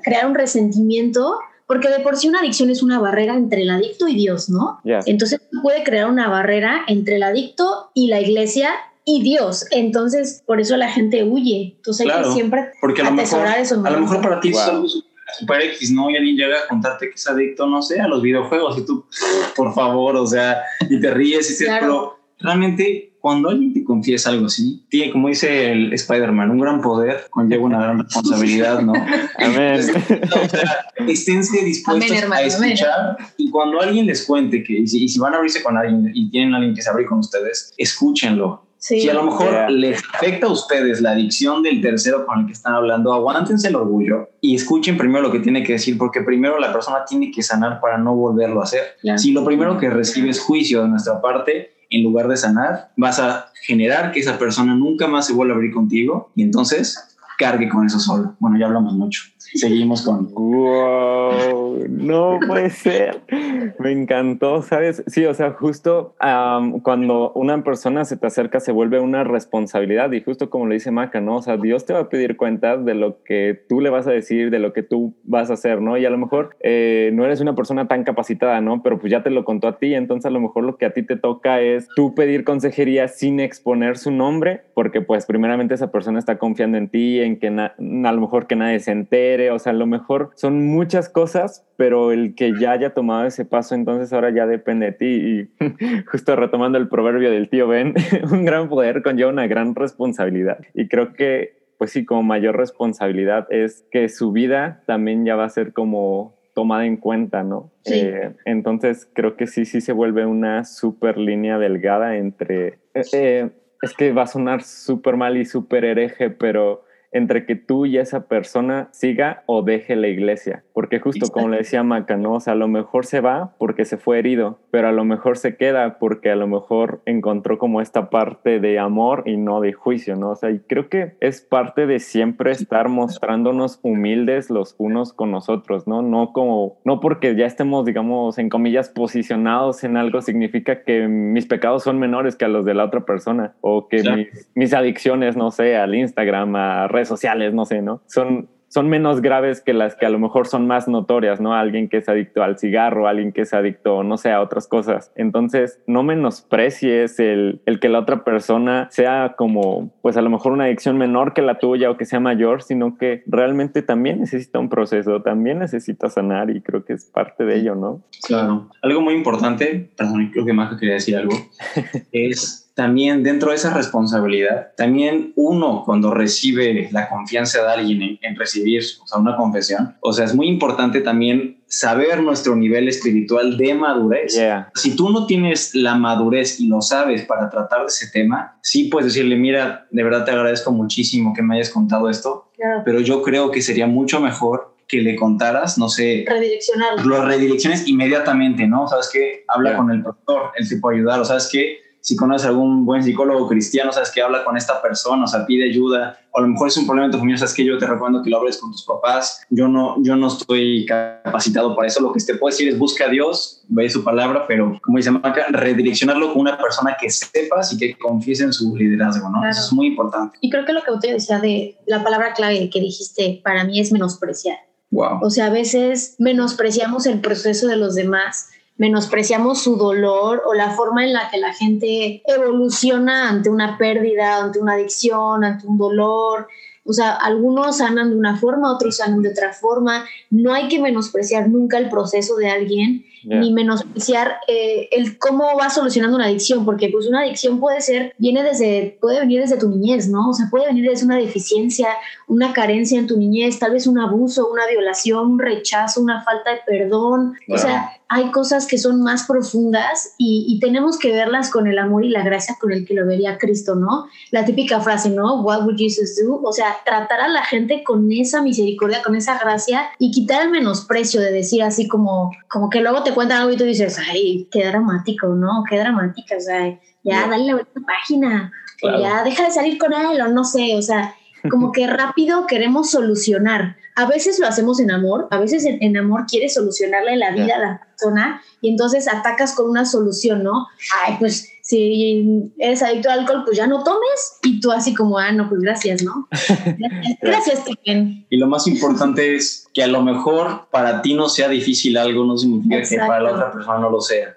[SPEAKER 2] crear un resentimiento porque de por sí una adicción es una barrera entre el adicto y Dios, ¿no? Entonces puede crear una barrera entre el adicto y la iglesia y Dios. Entonces, por eso la gente huye. Entonces hay que siempre
[SPEAKER 3] porque a lo mejor, A lo mejor para ti es algo super X, ¿no? Y alguien llega a contarte que es adicto, no sé, a los videojuegos y tú, por favor, o sea, y te ríes y claro. pero realmente cuando alguien te confiesa algo así, tiene, como dice el Spider-Man, un gran poder conlleva una gran responsabilidad, ¿no? *laughs* Amén. o sea, esténse dispuestos a escuchar y cuando alguien les cuente que, y si, van a abrirse con alguien y tienen a alguien que se abre con ustedes, escúchenlo. Si a lo mejor les afecta a ustedes la adicción del tercero con el que están hablando, aguántense el orgullo y escuchen primero lo que tiene que decir, porque primero la persona tiene que sanar para no volverlo a hacer. Si lo primero que recibe es juicio de nuestra parte, en lugar de sanar, vas a generar que esa persona nunca más se vuelva a abrir contigo y entonces cargue con eso solo. Bueno, ya hablamos mucho. Seguimos con... *laughs*
[SPEAKER 1] ¡Wow! No puede ser. Me encantó, ¿sabes? Sí, o sea, justo cuando una persona se te acerca se vuelve una responsabilidad y justo como le dice Maca, ¿no? O sea, Dios te va a pedir cuentas de lo que tú le vas a decir, de lo que tú vas a hacer, ¿no? Y a lo mejor eh, no eres una persona tan capacitada, ¿no? Pero pues ya te lo contó a ti, entonces a lo mejor lo que a ti te toca es tú pedir consejería sin exponer su nombre, porque pues primeramente esa persona está confiando en ti, en que a lo mejor que nadie se entere o sea, a lo mejor son muchas cosas, pero el que ya haya tomado ese paso, entonces ahora ya depende de ti. Y *laughs* justo retomando el proverbio del tío Ben, *laughs* un gran poder conlleva una gran responsabilidad. Y creo que, pues sí, como mayor responsabilidad es que su vida también ya va a ser como tomada en cuenta, ¿no? Eh, entonces creo que sí, sí se vuelve una súper línea delgada entre... Eh, eh, es que va a sonar súper mal y súper hereje, pero entre que tú y esa persona siga o deje la iglesia. Porque justo como le decía Maca, ¿no? O sea, a lo mejor se va porque se fue herido, pero a lo mejor se queda porque a lo mejor encontró como esta parte de amor y no de juicio, ¿no? O sea, y creo que es parte de siempre estar mostrándonos humildes los unos con nosotros, ¿no? No como, no porque ya estemos, digamos, en comillas, posicionados en algo significa que mis pecados son menores que a los de la otra persona o que mis, mis adicciones, no sé, al Instagram, a redes sociales, no sé, ¿no? Son, son menos graves que las que a lo mejor son más notorias, ¿no? Alguien que es adicto al cigarro, alguien que es adicto, no sé, a otras cosas. Entonces, no menosprecies el, el que la otra persona sea como, pues a lo mejor una adicción menor que la tuya o que sea mayor, sino que realmente también necesita un proceso, también necesita sanar y creo que es parte de ello, ¿no?
[SPEAKER 3] Claro. Algo muy importante, perdón, creo que Maja quería decir algo, *laughs* es también dentro de esa responsabilidad, también uno cuando recibe la confianza de alguien en, recibir o sea, una confesión, o sea, es muy importante también saber nuestro nivel espiritual de madurez. Si tú no tienes la madurez y lo sabes para tratar de ese tema, sí puedes decirle, mira, de verdad te agradezco muchísimo que me hayas contado esto, pero yo creo que sería mucho mejor que le contaras, no sé,
[SPEAKER 2] redireccionarlo.
[SPEAKER 3] Lo redirecciones inmediatamente, ¿no? ¿Sabes qué? Habla con el doctor, él te puede ayudar, o sabes qué? Si conoces algún buen psicólogo cristiano, sabes que habla con esta persona, o sea, pide ayuda, o a lo mejor es un problema de tu familia, sabes que yo te recomiendo que lo hables con tus papás, yo no, yo no estoy capacitado para eso, lo que te puedo decir es busca a Dios, ve su palabra, pero como dice Maca, redireccionarlo con una persona que sepas y que confíes en su liderazgo, ¿no? Eso es muy importante.
[SPEAKER 2] Y creo que lo que usted decía de la palabra clave que dijiste para mí es menospreciar.
[SPEAKER 3] Wow.
[SPEAKER 2] O sea, a veces menospreciamos el proceso de los demás menospreciamos su dolor o la forma en la que la gente evoluciona ante una pérdida, ante una adicción, ante un dolor. O sea, algunos sanan de una forma, otros sanan de otra forma. No hay que menospreciar nunca el proceso de alguien, ni menospreciar eh, el cómo va solucionando una adicción, porque pues una adicción puede ser, viene desde, puede venir desde tu niñez, ¿no? O sea, puede venir desde una deficiencia, una carencia en tu niñez, tal vez un abuso, una violación, un rechazo, una falta de perdón. O sea, hay cosas que son más profundas y, y, tenemos que verlas con el amor y la gracia con el que lo vería Cristo, ¿no? La típica frase, ¿no? What would Jesus do? O sea, tratar a la gente con esa misericordia, con esa gracia y quitar el menosprecio de decir así como, como que luego te cuentan algo y tú dices, ay, qué dramático, ¿no? Qué dramática, o sea, ya dale la vuelta página, o ya deja de salir con él, o no sé, o sea, como que rápido queremos solucionar. A veces lo hacemos en amor, a veces en, amor quieres solucionarle la vida a la persona y entonces atacas con una solución, ¿no? Ay, pues si eres adicto al alcohol, pues ya no tomes y tú así como, ah, no, pues gracias, ¿no? *laughs* Gracias, gracias
[SPEAKER 3] Y lo más importante es que a lo mejor para ti no sea difícil algo, no significa que para la otra persona no lo sea.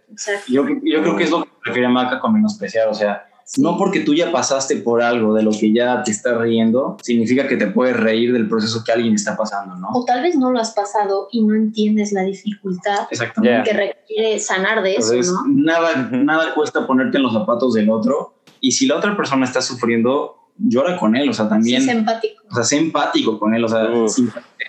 [SPEAKER 3] Yo, yo creo que es lo que prefiere Maca con menospreciar, o sea, no porque tú ya pasaste por algo de lo que ya te estás riendo, significa que te puedes reír del proceso que alguien está pasando, ¿no?
[SPEAKER 2] O tal vez no lo has pasado y no entiendes la dificultad que requiere sanar de eso, ¿no?
[SPEAKER 3] Nada, nada cuesta ponerte en los zapatos del otro y si la otra persona está sufriendo, llora con él, o sea, también...
[SPEAKER 2] Sí, es empático.
[SPEAKER 3] O sea, sé empático con él, o sea,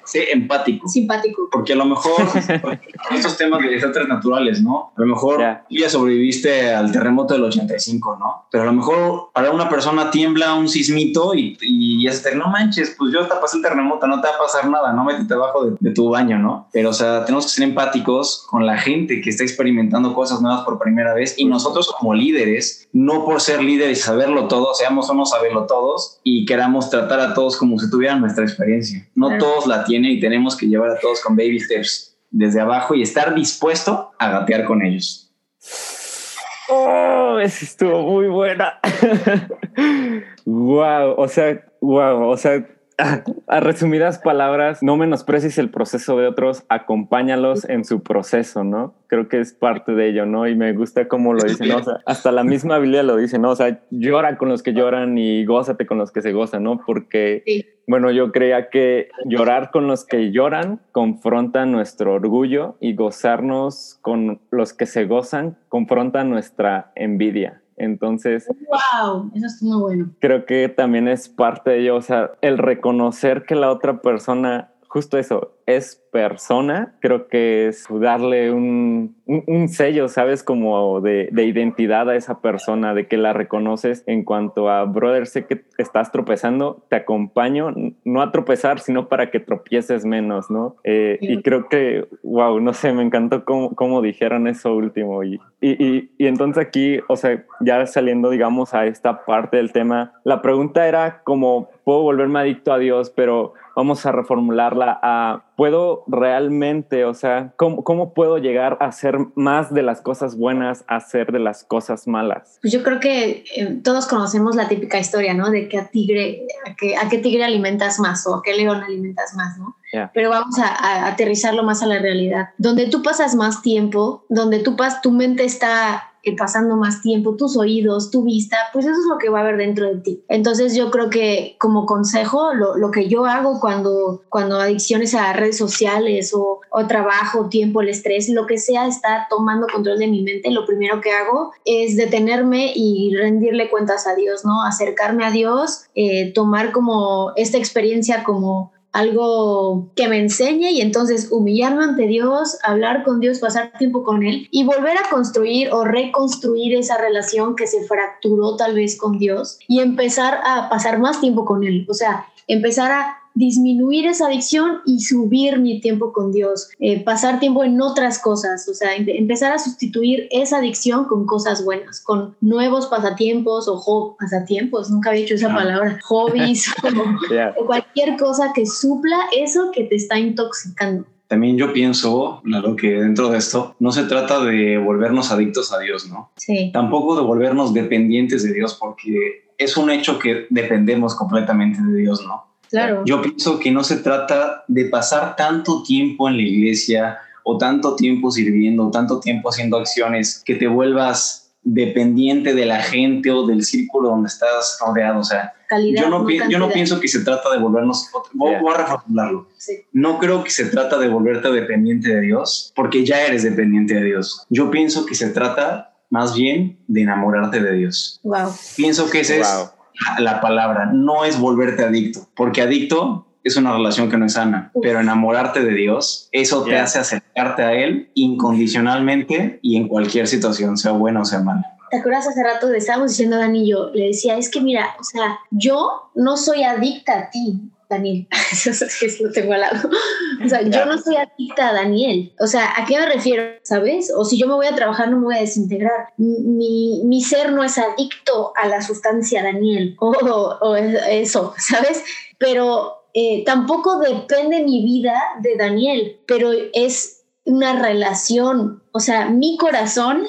[SPEAKER 3] sé empático.
[SPEAKER 2] Simpático.
[SPEAKER 3] Porque a lo mejor *laughs* estos temas de desastres naturales, ¿no? A lo mejor ya sobreviviste al terremoto del 85, ¿no? Pero a lo mejor para una persona tiembla un sismito y, y ya se te, no manches, pues yo hasta pasé el terremoto, no te va a pasar nada, no métete abajo de, de, tu baño, ¿no? Pero, o sea, tenemos que ser empáticos con la gente que está experimentando cosas nuevas por primera vez y nosotros como líderes, no por ser líderes y saberlo todo, seamos o no saberlo todos y queramos tratar a todos como si tuvieran nuestra experiencia. No todos la tienen y tenemos que llevar a todos con baby steps desde abajo y estar dispuesto a gatear con ellos.
[SPEAKER 1] Oh, eso estuvo muy buena. *laughs* wow, o sea, wow, o sea, *laughs* a resumidas palabras, no menosprecies el proceso de otros, acompáñalos en su proceso, ¿no? Creo que es parte de ello, ¿no? Y me gusta cómo lo dicen, ¿no? O sea, hasta la misma Biblia lo dice, ¿no? O sea, llora con los que lloran y gózate con los que se gozan, ¿no? Porque, bueno, yo creía que llorar con los que lloran confronta nuestro orgullo y gozarnos con los que se gozan confronta nuestra envidia. Entonces,
[SPEAKER 2] wow, eso es muy bueno.
[SPEAKER 1] Creo que también es parte de ello, o sea, el reconocer que la otra persona, justo eso, es persona, creo que es darle un, un, sello, ¿sabes? Como de, de, identidad a esa persona, de que la reconoces en cuanto a, brother, sé que estás tropezando, te acompaño, no a tropezar, sino para que tropieces menos, ¿no? Eh, y creo que, wow, no sé, me encantó cómo, cómo dijeron eso último. Y, y, y, entonces aquí, o sea, ya saliendo, digamos, a esta parte del tema, la pregunta era como, puedo volverme adicto a Dios, pero vamos a reformularla a puedo realmente, o sea, ¿cómo, ¿cómo, puedo llegar a hacer más de las cosas buenas a hacer de las cosas malas?
[SPEAKER 2] Pues yo creo que eh, todos conocemos la típica historia, ¿no? De que a tigre, a, que, a qué tigre alimentas más o a qué león alimentas más, ¿no? Pero vamos a, a, aterrizarlo más a la realidad. Donde tú pasas más tiempo, donde tú pas, tu mente está pasando más tiempo, tus oídos, tu vista, pues eso es lo que va a haber dentro de ti. Entonces yo creo que como consejo, lo, lo que yo hago cuando, cuando adicciones a redes sociales o, o, trabajo, tiempo, el estrés, lo que sea, está tomando control de mi mente, lo primero que hago es detenerme y rendirle cuentas a Dios, ¿no? Acercarme a Dios, eh, tomar como esta experiencia como algo que me enseñe y entonces humillarme ante Dios, hablar con Dios, pasar tiempo con Él y volver a construir o reconstruir esa relación que se fracturó tal vez con Dios y empezar a pasar más tiempo con Él. O sea, empezar a disminuir esa adicción y subir mi tiempo con Dios, eh, pasar tiempo en otras cosas, o sea, empezar a sustituir esa adicción con cosas buenas, con nuevos pasatiempos o pasatiempos, nunca había dicho esa palabra, hobbies *laughs* o, cualquier cosa que supla eso que te está intoxicando.
[SPEAKER 3] También yo pienso, claro, que dentro de esto no se trata de volvernos adictos a Dios, ¿no?
[SPEAKER 2] Sí.
[SPEAKER 3] Tampoco de volvernos dependientes de Dios, porque es un hecho que dependemos completamente de Dios, ¿no? Yo pienso que no se trata de pasar tanto tiempo en la iglesia o tanto tiempo sirviendo, o tanto tiempo haciendo acciones que te vuelvas dependiente de la gente o del círculo donde estás rodeado. O sea,
[SPEAKER 2] calidad.
[SPEAKER 3] Yo no, yo no pienso que se trata de volvernos, voy, a reformularlo. No creo que se trata de volverte dependiente de Dios, porque ya eres dependiente de Dios. Yo pienso que se trata más bien de enamorarte de Dios.
[SPEAKER 2] Wow.
[SPEAKER 3] Pienso que esa es la palabra, no es volverte adicto, porque adicto es una relación que no es sana, pero enamorarte de Dios, eso te hace acercarte a Él incondicionalmente y en cualquier situación, sea buena o sea mala.
[SPEAKER 2] ¿Te acuerdas hace rato le estábamos diciendo a Dani y yo? Le decía, es que mira, o sea, yo no soy adicta a ti, Daniel. *laughs* Eso es que lo tengo al lado. O sea, yo no soy adicta a Daniel. O sea, ¿a qué me refiero? ¿Sabes? O si yo me voy a trabajar, no me voy a desintegrar. Mi, mi ser no es adicto a la sustancia Daniel. *laughs* O, o eso, ¿sabes? Pero eh, tampoco depende mi vida de Daniel, pero es una relación, o sea, mi corazón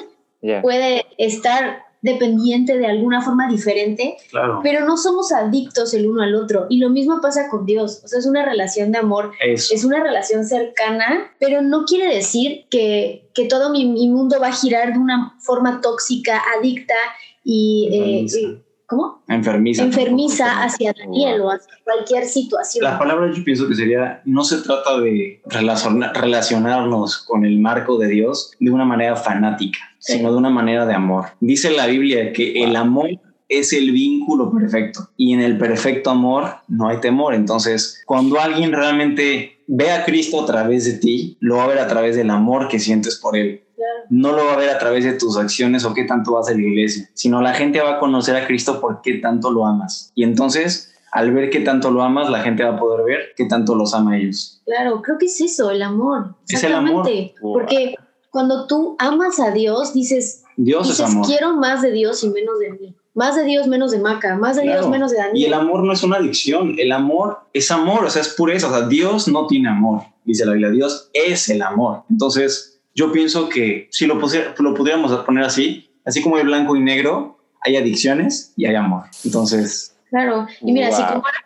[SPEAKER 2] puede estar dependiente de alguna forma diferente, pero no somos adictos el uno al otro. Y lo mismo pasa con Dios, o sea, es una relación de amor, es una relación cercana, pero no quiere decir que, que todo mi, mundo va a girar de una forma tóxica, adicta y... Eh, ¿Cómo?
[SPEAKER 3] Enfermiza.
[SPEAKER 2] Enfermiza hacia Daniel o hacia cualquier situación.
[SPEAKER 3] La palabra yo pienso que sería, no se trata de relacionarnos con el marco de Dios de una manera fanática, sino de una manera de amor. Dice la Biblia que el amor es el vínculo perfecto y en el perfecto amor no hay temor. Entonces, cuando alguien realmente ve a Cristo a través de ti, lo va a ver a través del amor que sientes por él no lo va a ver a través de tus acciones o qué tanto vas a la iglesia, sino la gente va a conocer a Cristo por qué tanto lo amas. Y entonces, al ver qué tanto lo amas, la gente va a poder ver qué tanto los ama a ellos.
[SPEAKER 2] Claro, creo que es eso, el amor.
[SPEAKER 3] Es el amor.
[SPEAKER 2] Porque cuando tú amas a Dios, dices,
[SPEAKER 3] Dios es amor.
[SPEAKER 2] quiero más de Dios y menos de mí. Más de Dios, menos de Maca, más de Dios, menos de Daniel.
[SPEAKER 3] Y el amor no es una adicción, el amor es amor, o sea, es pureza, o sea, Dios no tiene amor, dice la Biblia, Dios es el amor. Entonces, yo pienso que si lo, lo pudiéramos poner así, así como hay blanco y negro, hay adicciones y hay amor. Entonces...
[SPEAKER 2] Claro, y mira, si, comparas,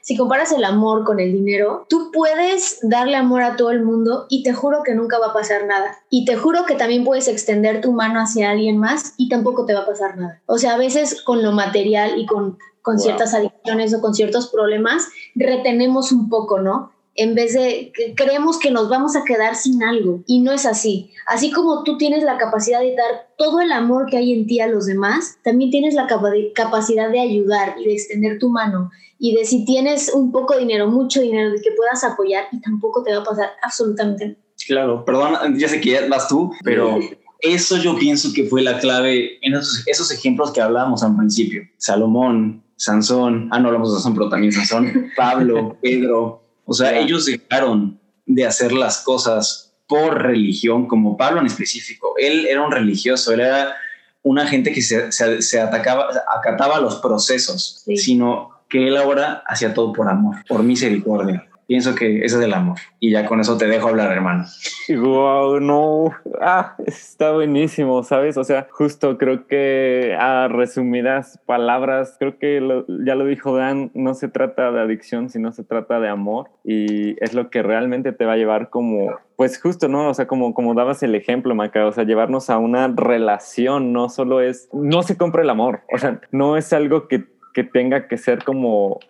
[SPEAKER 2] si comparas el amor con el dinero, tú puedes darle amor a todo el mundo y te juro que nunca va a pasar nada. Y te juro que también puedes extender tu mano hacia alguien más y tampoco te va a pasar nada. O sea, a veces con lo material y con, con ciertas adicciones o con ciertos problemas, retenemos un poco, ¿no? En vez de que creemos que nos vamos a quedar sin algo y no es así. Así como tú tienes la capacidad de dar todo el amor que hay en ti a los demás, también tienes la capacidad de ayudar y de extender tu mano y de si tienes un poco de dinero, mucho dinero, de que puedas apoyar y tampoco te va a pasar absolutamente nada.
[SPEAKER 3] Claro, perdón, ya sé que ya vas tú, pero eso yo pienso que fue la clave en esos, esos ejemplos que hablábamos al principio. Salomón, Sansón, ah, no hablamos de Sansón, pero también Sansón, *laughs* Pablo, Pedro, o sea, ellos dejaron de hacer las cosas por religión, como Pablo en específico. Él era un religioso, él era una gente que se, se, atacaba, acataba los procesos, sino que él ahora hacía todo por amor, por misericordia pienso que ese es el amor. Y ya con eso te dejo hablar, hermano.
[SPEAKER 1] Wow, no. Ah, está buenísimo, ¿sabes? O sea, justo creo que a resumidas palabras, creo que ya lo dijo Dan, no se trata de adicción, sino se trata de amor. Y es lo que realmente te va a llevar como pues justo, ¿no? O sea, como, como dabas el ejemplo, Maca, o sea, llevarnos a una relación, no solo es, no se compra el amor, o sea, no es algo que, que tenga que ser como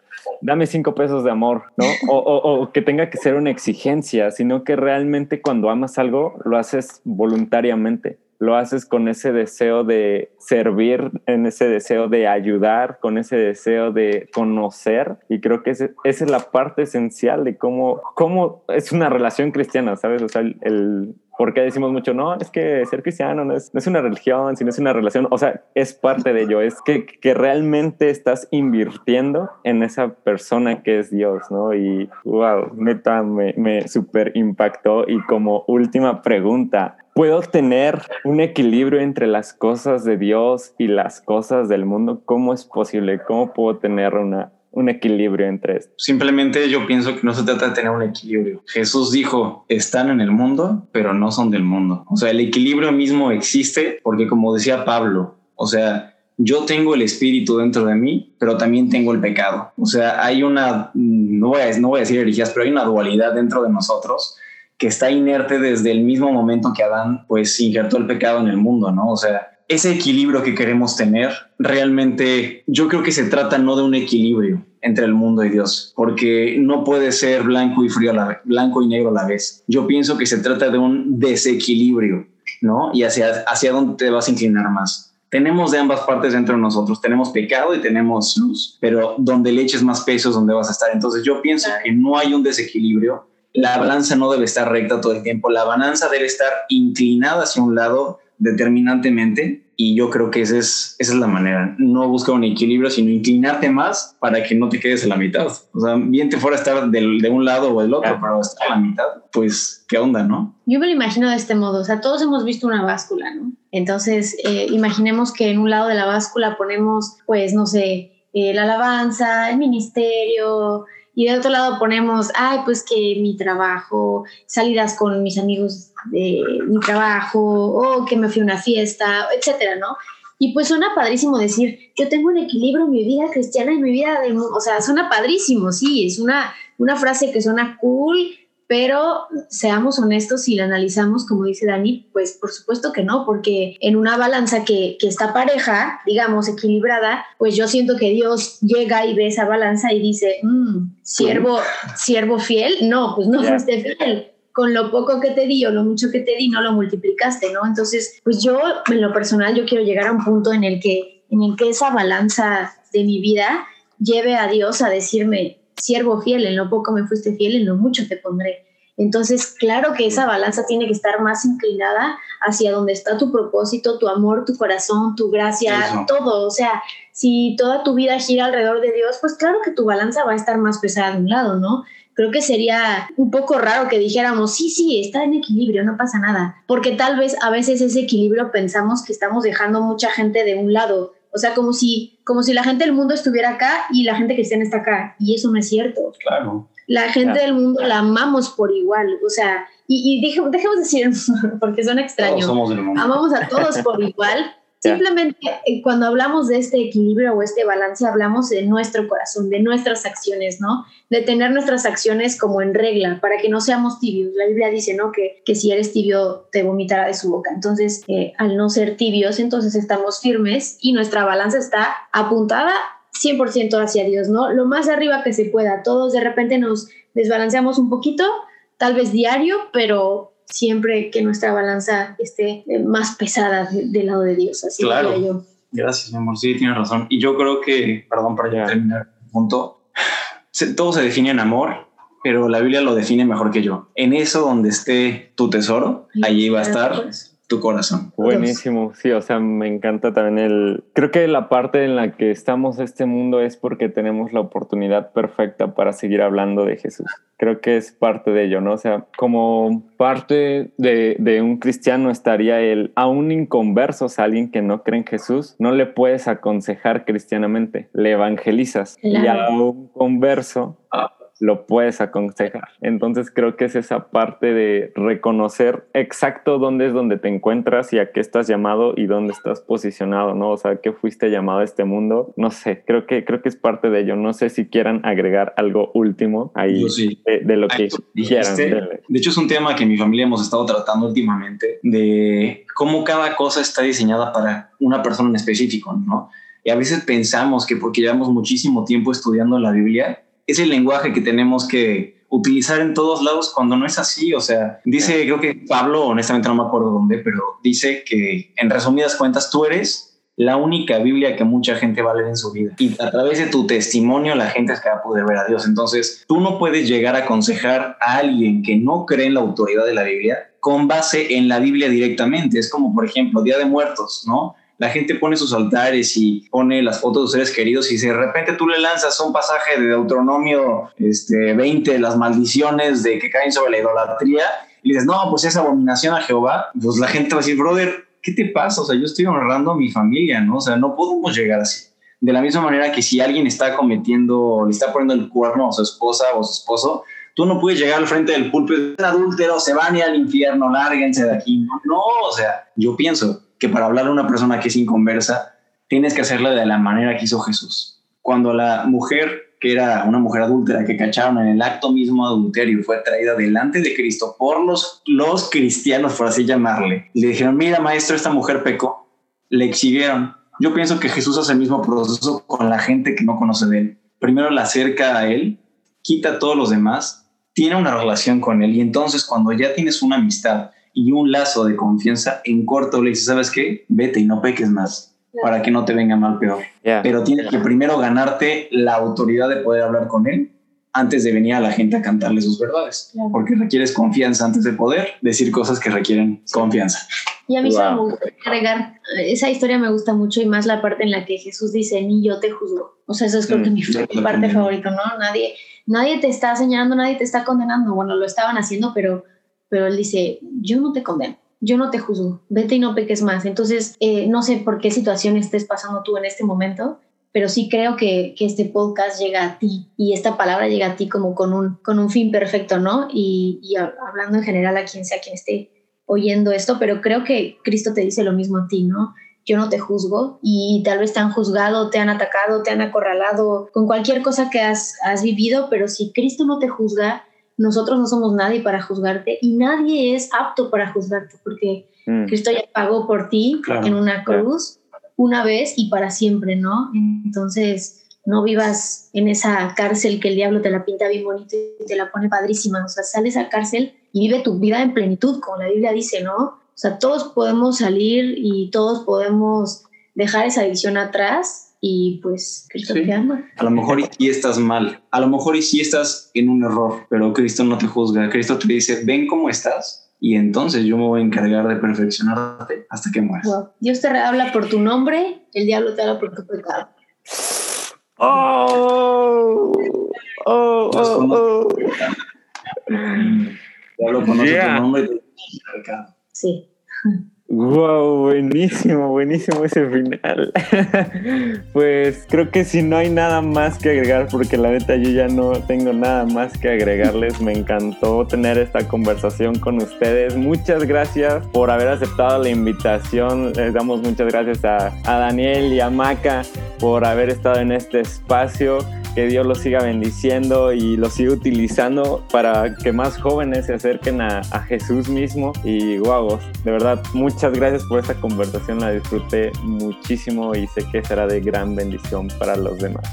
[SPEAKER 1] dame cinco pesos de amor, ¿no? O, o, que tenga que ser una exigencia, sino que realmente cuando amas algo lo haces voluntariamente, lo haces con ese deseo de servir, en ese deseo de ayudar, con ese deseo de conocer. Y creo que esa es la parte esencial de cómo, cómo es una relación cristiana, ¿sabes? O sea, el, porque decimos mucho, no, es que ser cristiano no es, no es, una religión, sino es una relación, o sea, es parte de ello, es que, que realmente estás invirtiendo en esa persona que es Dios, ¿no? Y wow, neta, me, me super impactó. Y como última pregunta, ¿puedo tener un equilibrio entre las cosas de Dios y las cosas del mundo? ¿Cómo es posible? ¿Cómo puedo tener una, un equilibrio entre esto?
[SPEAKER 3] Simplemente yo pienso que no se trata de tener un equilibrio. Jesús dijo, están en el mundo, pero no son del mundo. O sea, el equilibrio mismo existe porque como decía Pablo, o sea, yo tengo el espíritu dentro de mí, pero también tengo el pecado. O sea, hay una, no voy a, no voy a decir herejías, pero hay una dualidad dentro de nosotros que está inerte desde el mismo momento que Adán pues injertó el pecado en el mundo, ¿no? O sea, ese equilibrio que queremos tener, realmente yo creo que se trata no de un equilibrio entre el mundo y Dios, porque no puede ser blanco y frío a la vez, blanco y negro a la vez. Yo pienso que se trata de un desequilibrio, ¿no? Y hacia, hacia dónde te vas a inclinar más. Tenemos de ambas partes dentro de nosotros, tenemos pecado y tenemos luz, pero donde le eches más peso es donde vas a estar. Entonces yo pienso que no hay un desequilibrio, la balanza no debe estar recta todo el tiempo, la balanza debe estar inclinada hacia un lado determinantemente y yo creo que esa es, esa es la manera, no buscar un equilibrio, sino inclinarte más para que no te quedes en la mitad. O sea, bien te fuera a estar del, de un lado o del otro, pero estar a la mitad, pues, ¿qué onda, no?
[SPEAKER 2] Yo me lo imagino de este modo, o sea, todos hemos visto una báscula, ¿no? Entonces, eh, imaginemos que en un lado de la báscula ponemos, pues, no sé, eh, la alabanza, el ministerio, y de otro lado ponemos, ay, pues que mi trabajo, salidas con mis amigos de mi trabajo, o que me fui a una fiesta, etcétera, ¿no? Y pues suena padrísimo decir, yo tengo un equilibrio en mi vida cristiana y mi vida de... O sea, suena padrísimo, sí, es una, una frase que suena cool, pero seamos honestos si la analizamos, como dice Dani, pues por supuesto que no, porque en una balanza que, que, está pareja, digamos, equilibrada, pues yo siento que Dios llega y ve esa balanza y dice, mm, siervo, siervo fiel, no, pues no fuiste fiel. Con lo poco que te di o lo mucho que te di, no lo multiplicaste, ¿no? Entonces, pues yo, en lo personal, yo quiero llegar a un punto en el que, en el que esa balanza de mi vida lleve a Dios a decirme, siervo fiel, en lo poco me fuiste fiel, en lo mucho te pondré. Entonces, claro que esa balanza tiene que estar más inclinada hacia donde está tu propósito, tu amor, tu corazón, tu gracia, todo. O sea, si toda tu vida gira alrededor de Dios, pues claro que tu balanza va a estar más pesada de un lado, ¿no? Creo que sería un poco raro que dijéramos, sí, sí, está en equilibrio, no pasa nada. Porque tal vez a veces ese equilibrio pensamos que estamos dejando mucha gente de un lado o sea, como si, como si la gente del mundo estuviera acá y la gente cristiana está acá. Y eso no es cierto.
[SPEAKER 3] Claro.
[SPEAKER 2] La gente del mundo la amamos por igual. O sea, y, y dejemos decir, *laughs* porque suena extraño.
[SPEAKER 3] Todos somos del mundo.
[SPEAKER 2] Amamos a todos por igual. Simplemente eh, cuando hablamos de este equilibrio o este balance, hablamos de nuestro corazón, de nuestras acciones, ¿no? De tener nuestras acciones como en regla, para que no seamos tibios. La Biblia dice, ¿no? Que, que si eres tibio, te vomitará de su boca. Entonces, eh, al no ser tibios, entonces estamos firmes y nuestra balanza está apuntada 100% hacia Dios, ¿no? Lo más arriba que se pueda. Todos de repente nos desbalanceamos un poquito, tal vez diario, pero siempre que nuestra balanza esté eh, más pesada del lado de Dios. Así
[SPEAKER 3] claro.
[SPEAKER 2] yo.
[SPEAKER 3] Gracias, mi amor. Sí, tienes razón. Y yo creo que, perdón para ya terminar el punto, todo se define en amor, pero la Biblia lo define mejor que yo. En eso donde esté tu tesoro, allí va a estar tu corazón.
[SPEAKER 1] Buenísimo, sí, o sea, me encanta también el... Creo que la parte en la que estamos este mundo es porque tenemos la oportunidad perfecta para seguir hablando de Jesús. Creo que es parte de ello, ¿no? O sea, como parte de, de un cristiano estaría el, a un inconverso, a alguien que no cree en Jesús, no le puedes aconsejar cristianamente, le evangelizas.
[SPEAKER 2] Claro.
[SPEAKER 1] Y a un converso lo puedes aconsejar. Entonces creo que es esa parte de reconocer exacto dónde es donde te encuentras y a qué estás llamado y dónde estás posicionado, ¿no? O sea, que fuiste llamado a este mundo. No sé, creo que creo que es parte de ello. No sé si quieran agregar algo último ahí
[SPEAKER 3] sí.
[SPEAKER 1] de, de, lo que
[SPEAKER 3] Ay,
[SPEAKER 1] quieran.
[SPEAKER 3] De hecho, es un tema que mi familia hemos estado tratando últimamente de cómo cada cosa está diseñada para una persona en específico, ¿no? Y a veces pensamos que porque llevamos muchísimo tiempo estudiando la Biblia, es el lenguaje que tenemos que utilizar en todos lados cuando no es así. O sea, dice, creo que Pablo, honestamente no me acuerdo dónde, pero dice que en resumidas cuentas tú eres la única Biblia que mucha gente va a leer en su vida. Y a través de tu testimonio la gente es que va a poder ver a Dios. Entonces, tú no puedes llegar a aconsejar a alguien que no cree en la autoridad de la Biblia con base en la Biblia directamente. Es como, por ejemplo, Día de Muertos, ¿no? La gente pone sus altares y pone las fotos de sus seres queridos y si de repente tú le lanzas un pasaje de Deuteronomio este, 20, las maldiciones de que caen sobre la idolatría, y dices, no, pues es abominación a Jehová, pues la gente va a decir, brother, ¿qué te pasa? O sea, yo estoy honrando a mi familia, ¿no? O sea, no podemos llegar así. De la misma manera que si alguien está cometiendo, le está poniendo el cuerno a su esposa o su esposo, tú no puedes llegar al frente del es adúltero, se van ir al infierno, lárguense de aquí. No, no, o sea, yo pienso que para hablar a una persona que es inconversa, tienes que hacerlo de la manera que hizo Jesús. Cuando la mujer, que era una mujer adúltera, que cacharon en el acto mismo adulterio, fue traída delante de Cristo por los, los cristianos, por así llamarle, y le dijeron, mira maestro, esta mujer pecó. le exhibieron. Yo pienso que Jesús hace el mismo proceso con la gente que no conoce de él. Primero la acerca a él, quita a todos los demás, tiene una relación con él y entonces cuando ya tienes una amistad y un lazo de confianza, en corto le dices, ¿sabes qué? Vete y no peques más para que no te venga mal peor. Pero tienes que primero ganarte la autoridad de poder hablar con él antes de venir a la gente a cantarle sus verdades, porque requieres confianza antes de poder decir cosas que requieren confianza.
[SPEAKER 2] Y a mí se me gusta agregar, esa historia me gusta mucho y más la parte en la que Jesús dice, ni yo te juzgo. O sea, eso es creo que mm, mi parte favorita, ¿no? Nadie, nadie te está señalando, nadie te está condenando. Bueno, lo estaban haciendo, pero, pero él dice, yo no te condeno yo no te juzgo, vete y no peques más. Entonces, eh, no sé por qué situación estés pasando tú en este momento, pero sí creo que, que, este podcast llega a ti y esta palabra llega a ti como con un, con un fin perfecto, ¿no? Y, y hablando en general a quien sea quien esté oyendo esto, pero creo que Cristo te dice lo mismo a ti, ¿no? Yo no te juzgo y tal vez te han juzgado, te han atacado, te han acorralado con cualquier cosa que has, has vivido, pero si Cristo no te juzga, nosotros no somos nadie para juzgarte y nadie es apto para juzgarte porque mm. Cristo ya pagó por ti en una cruz una vez y para siempre, ¿no? Entonces, no vivas en esa cárcel que el diablo te la pinta bien bonito y te la pone padrísima. O sea, sales a cárcel y vive tu vida en plenitud, como la Biblia dice, ¿no? O sea, todos podemos salir y todos podemos dejar esa adicción atrás y pues Cristo te ama.
[SPEAKER 3] A lo mejor y sí estás mal, a lo mejor y sí estás en un error, pero Cristo no te juzga. Cristo te dice, ven cómo estás y entonces yo me voy a encargar de perfeccionarte hasta que mueras.
[SPEAKER 2] Dios te habla por tu nombre, el diablo te habla por tu pecado.
[SPEAKER 1] Oh, oh, oh, oh.
[SPEAKER 3] El diablo conoce tu nombre y tu pecado.
[SPEAKER 2] Sí.
[SPEAKER 1] Wow, buenísimo, buenísimo ese final. *laughs* pues creo que si no hay nada más que agregar, porque la neta yo ya no tengo nada más que agregarles. Me encantó tener esta conversación con ustedes. Muchas gracias por haber aceptado la invitación. Les damos muchas gracias a, a Daniel y a Maca por haber estado en este espacio que Dios los siga bendiciendo y los siga utilizando para que más jóvenes se acerquen a, Jesús mismo. Y guau, de verdad, muchas gracias por esta conversación, la disfruté muchísimo y sé que será de gran bendición para los demás.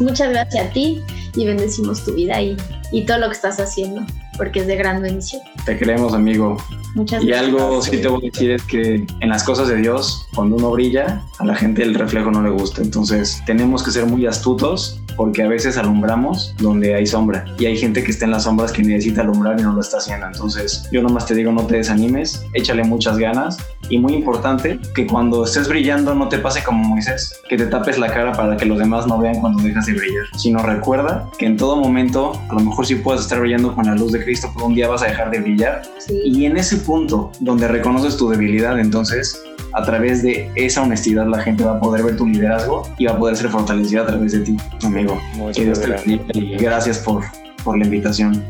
[SPEAKER 2] Muchas gracias a ti y bendecimos tu vida y, y todo lo que estás haciendo, porque es de gran bendición.
[SPEAKER 3] Te queremos, amigo.
[SPEAKER 2] Muchas
[SPEAKER 3] y algo sí te voy a decir es que en las cosas de Dios, cuando uno brilla, a la gente el reflejo no le gusta. Entonces tenemos que ser muy astutos porque a veces alumbramos donde hay sombra y hay gente que está en las sombras que necesita alumbrar y no lo está haciendo. Entonces yo nomás te digo no te desanimes, échale muchas ganas y muy importante que cuando estés brillando no te pase como Moisés, que te tapes la cara para que los demás no vean cuando dejas de brillar, sino recuerda que en todo momento a lo mejor sí puedes estar brillando con la luz de Cristo, pero un día vas a dejar de brillar y en ese punto donde reconoces tu debilidad, entonces a través de esa honestidad la gente va a poder ver tu liderazgo y va a poder ser fortalecida a través de ti, amigo. Muchas gracias. Y gracias por, por la invitación.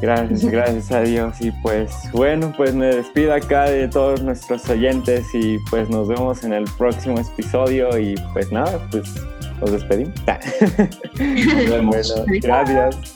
[SPEAKER 1] Gracias, gracias a Dios. Y pues bueno, pues me despido acá de todos nuestros oyentes y pues nos vemos en el próximo episodio y pues nada, pues nos despedimos. *laughs*
[SPEAKER 3] Nos vemos.
[SPEAKER 1] gracias.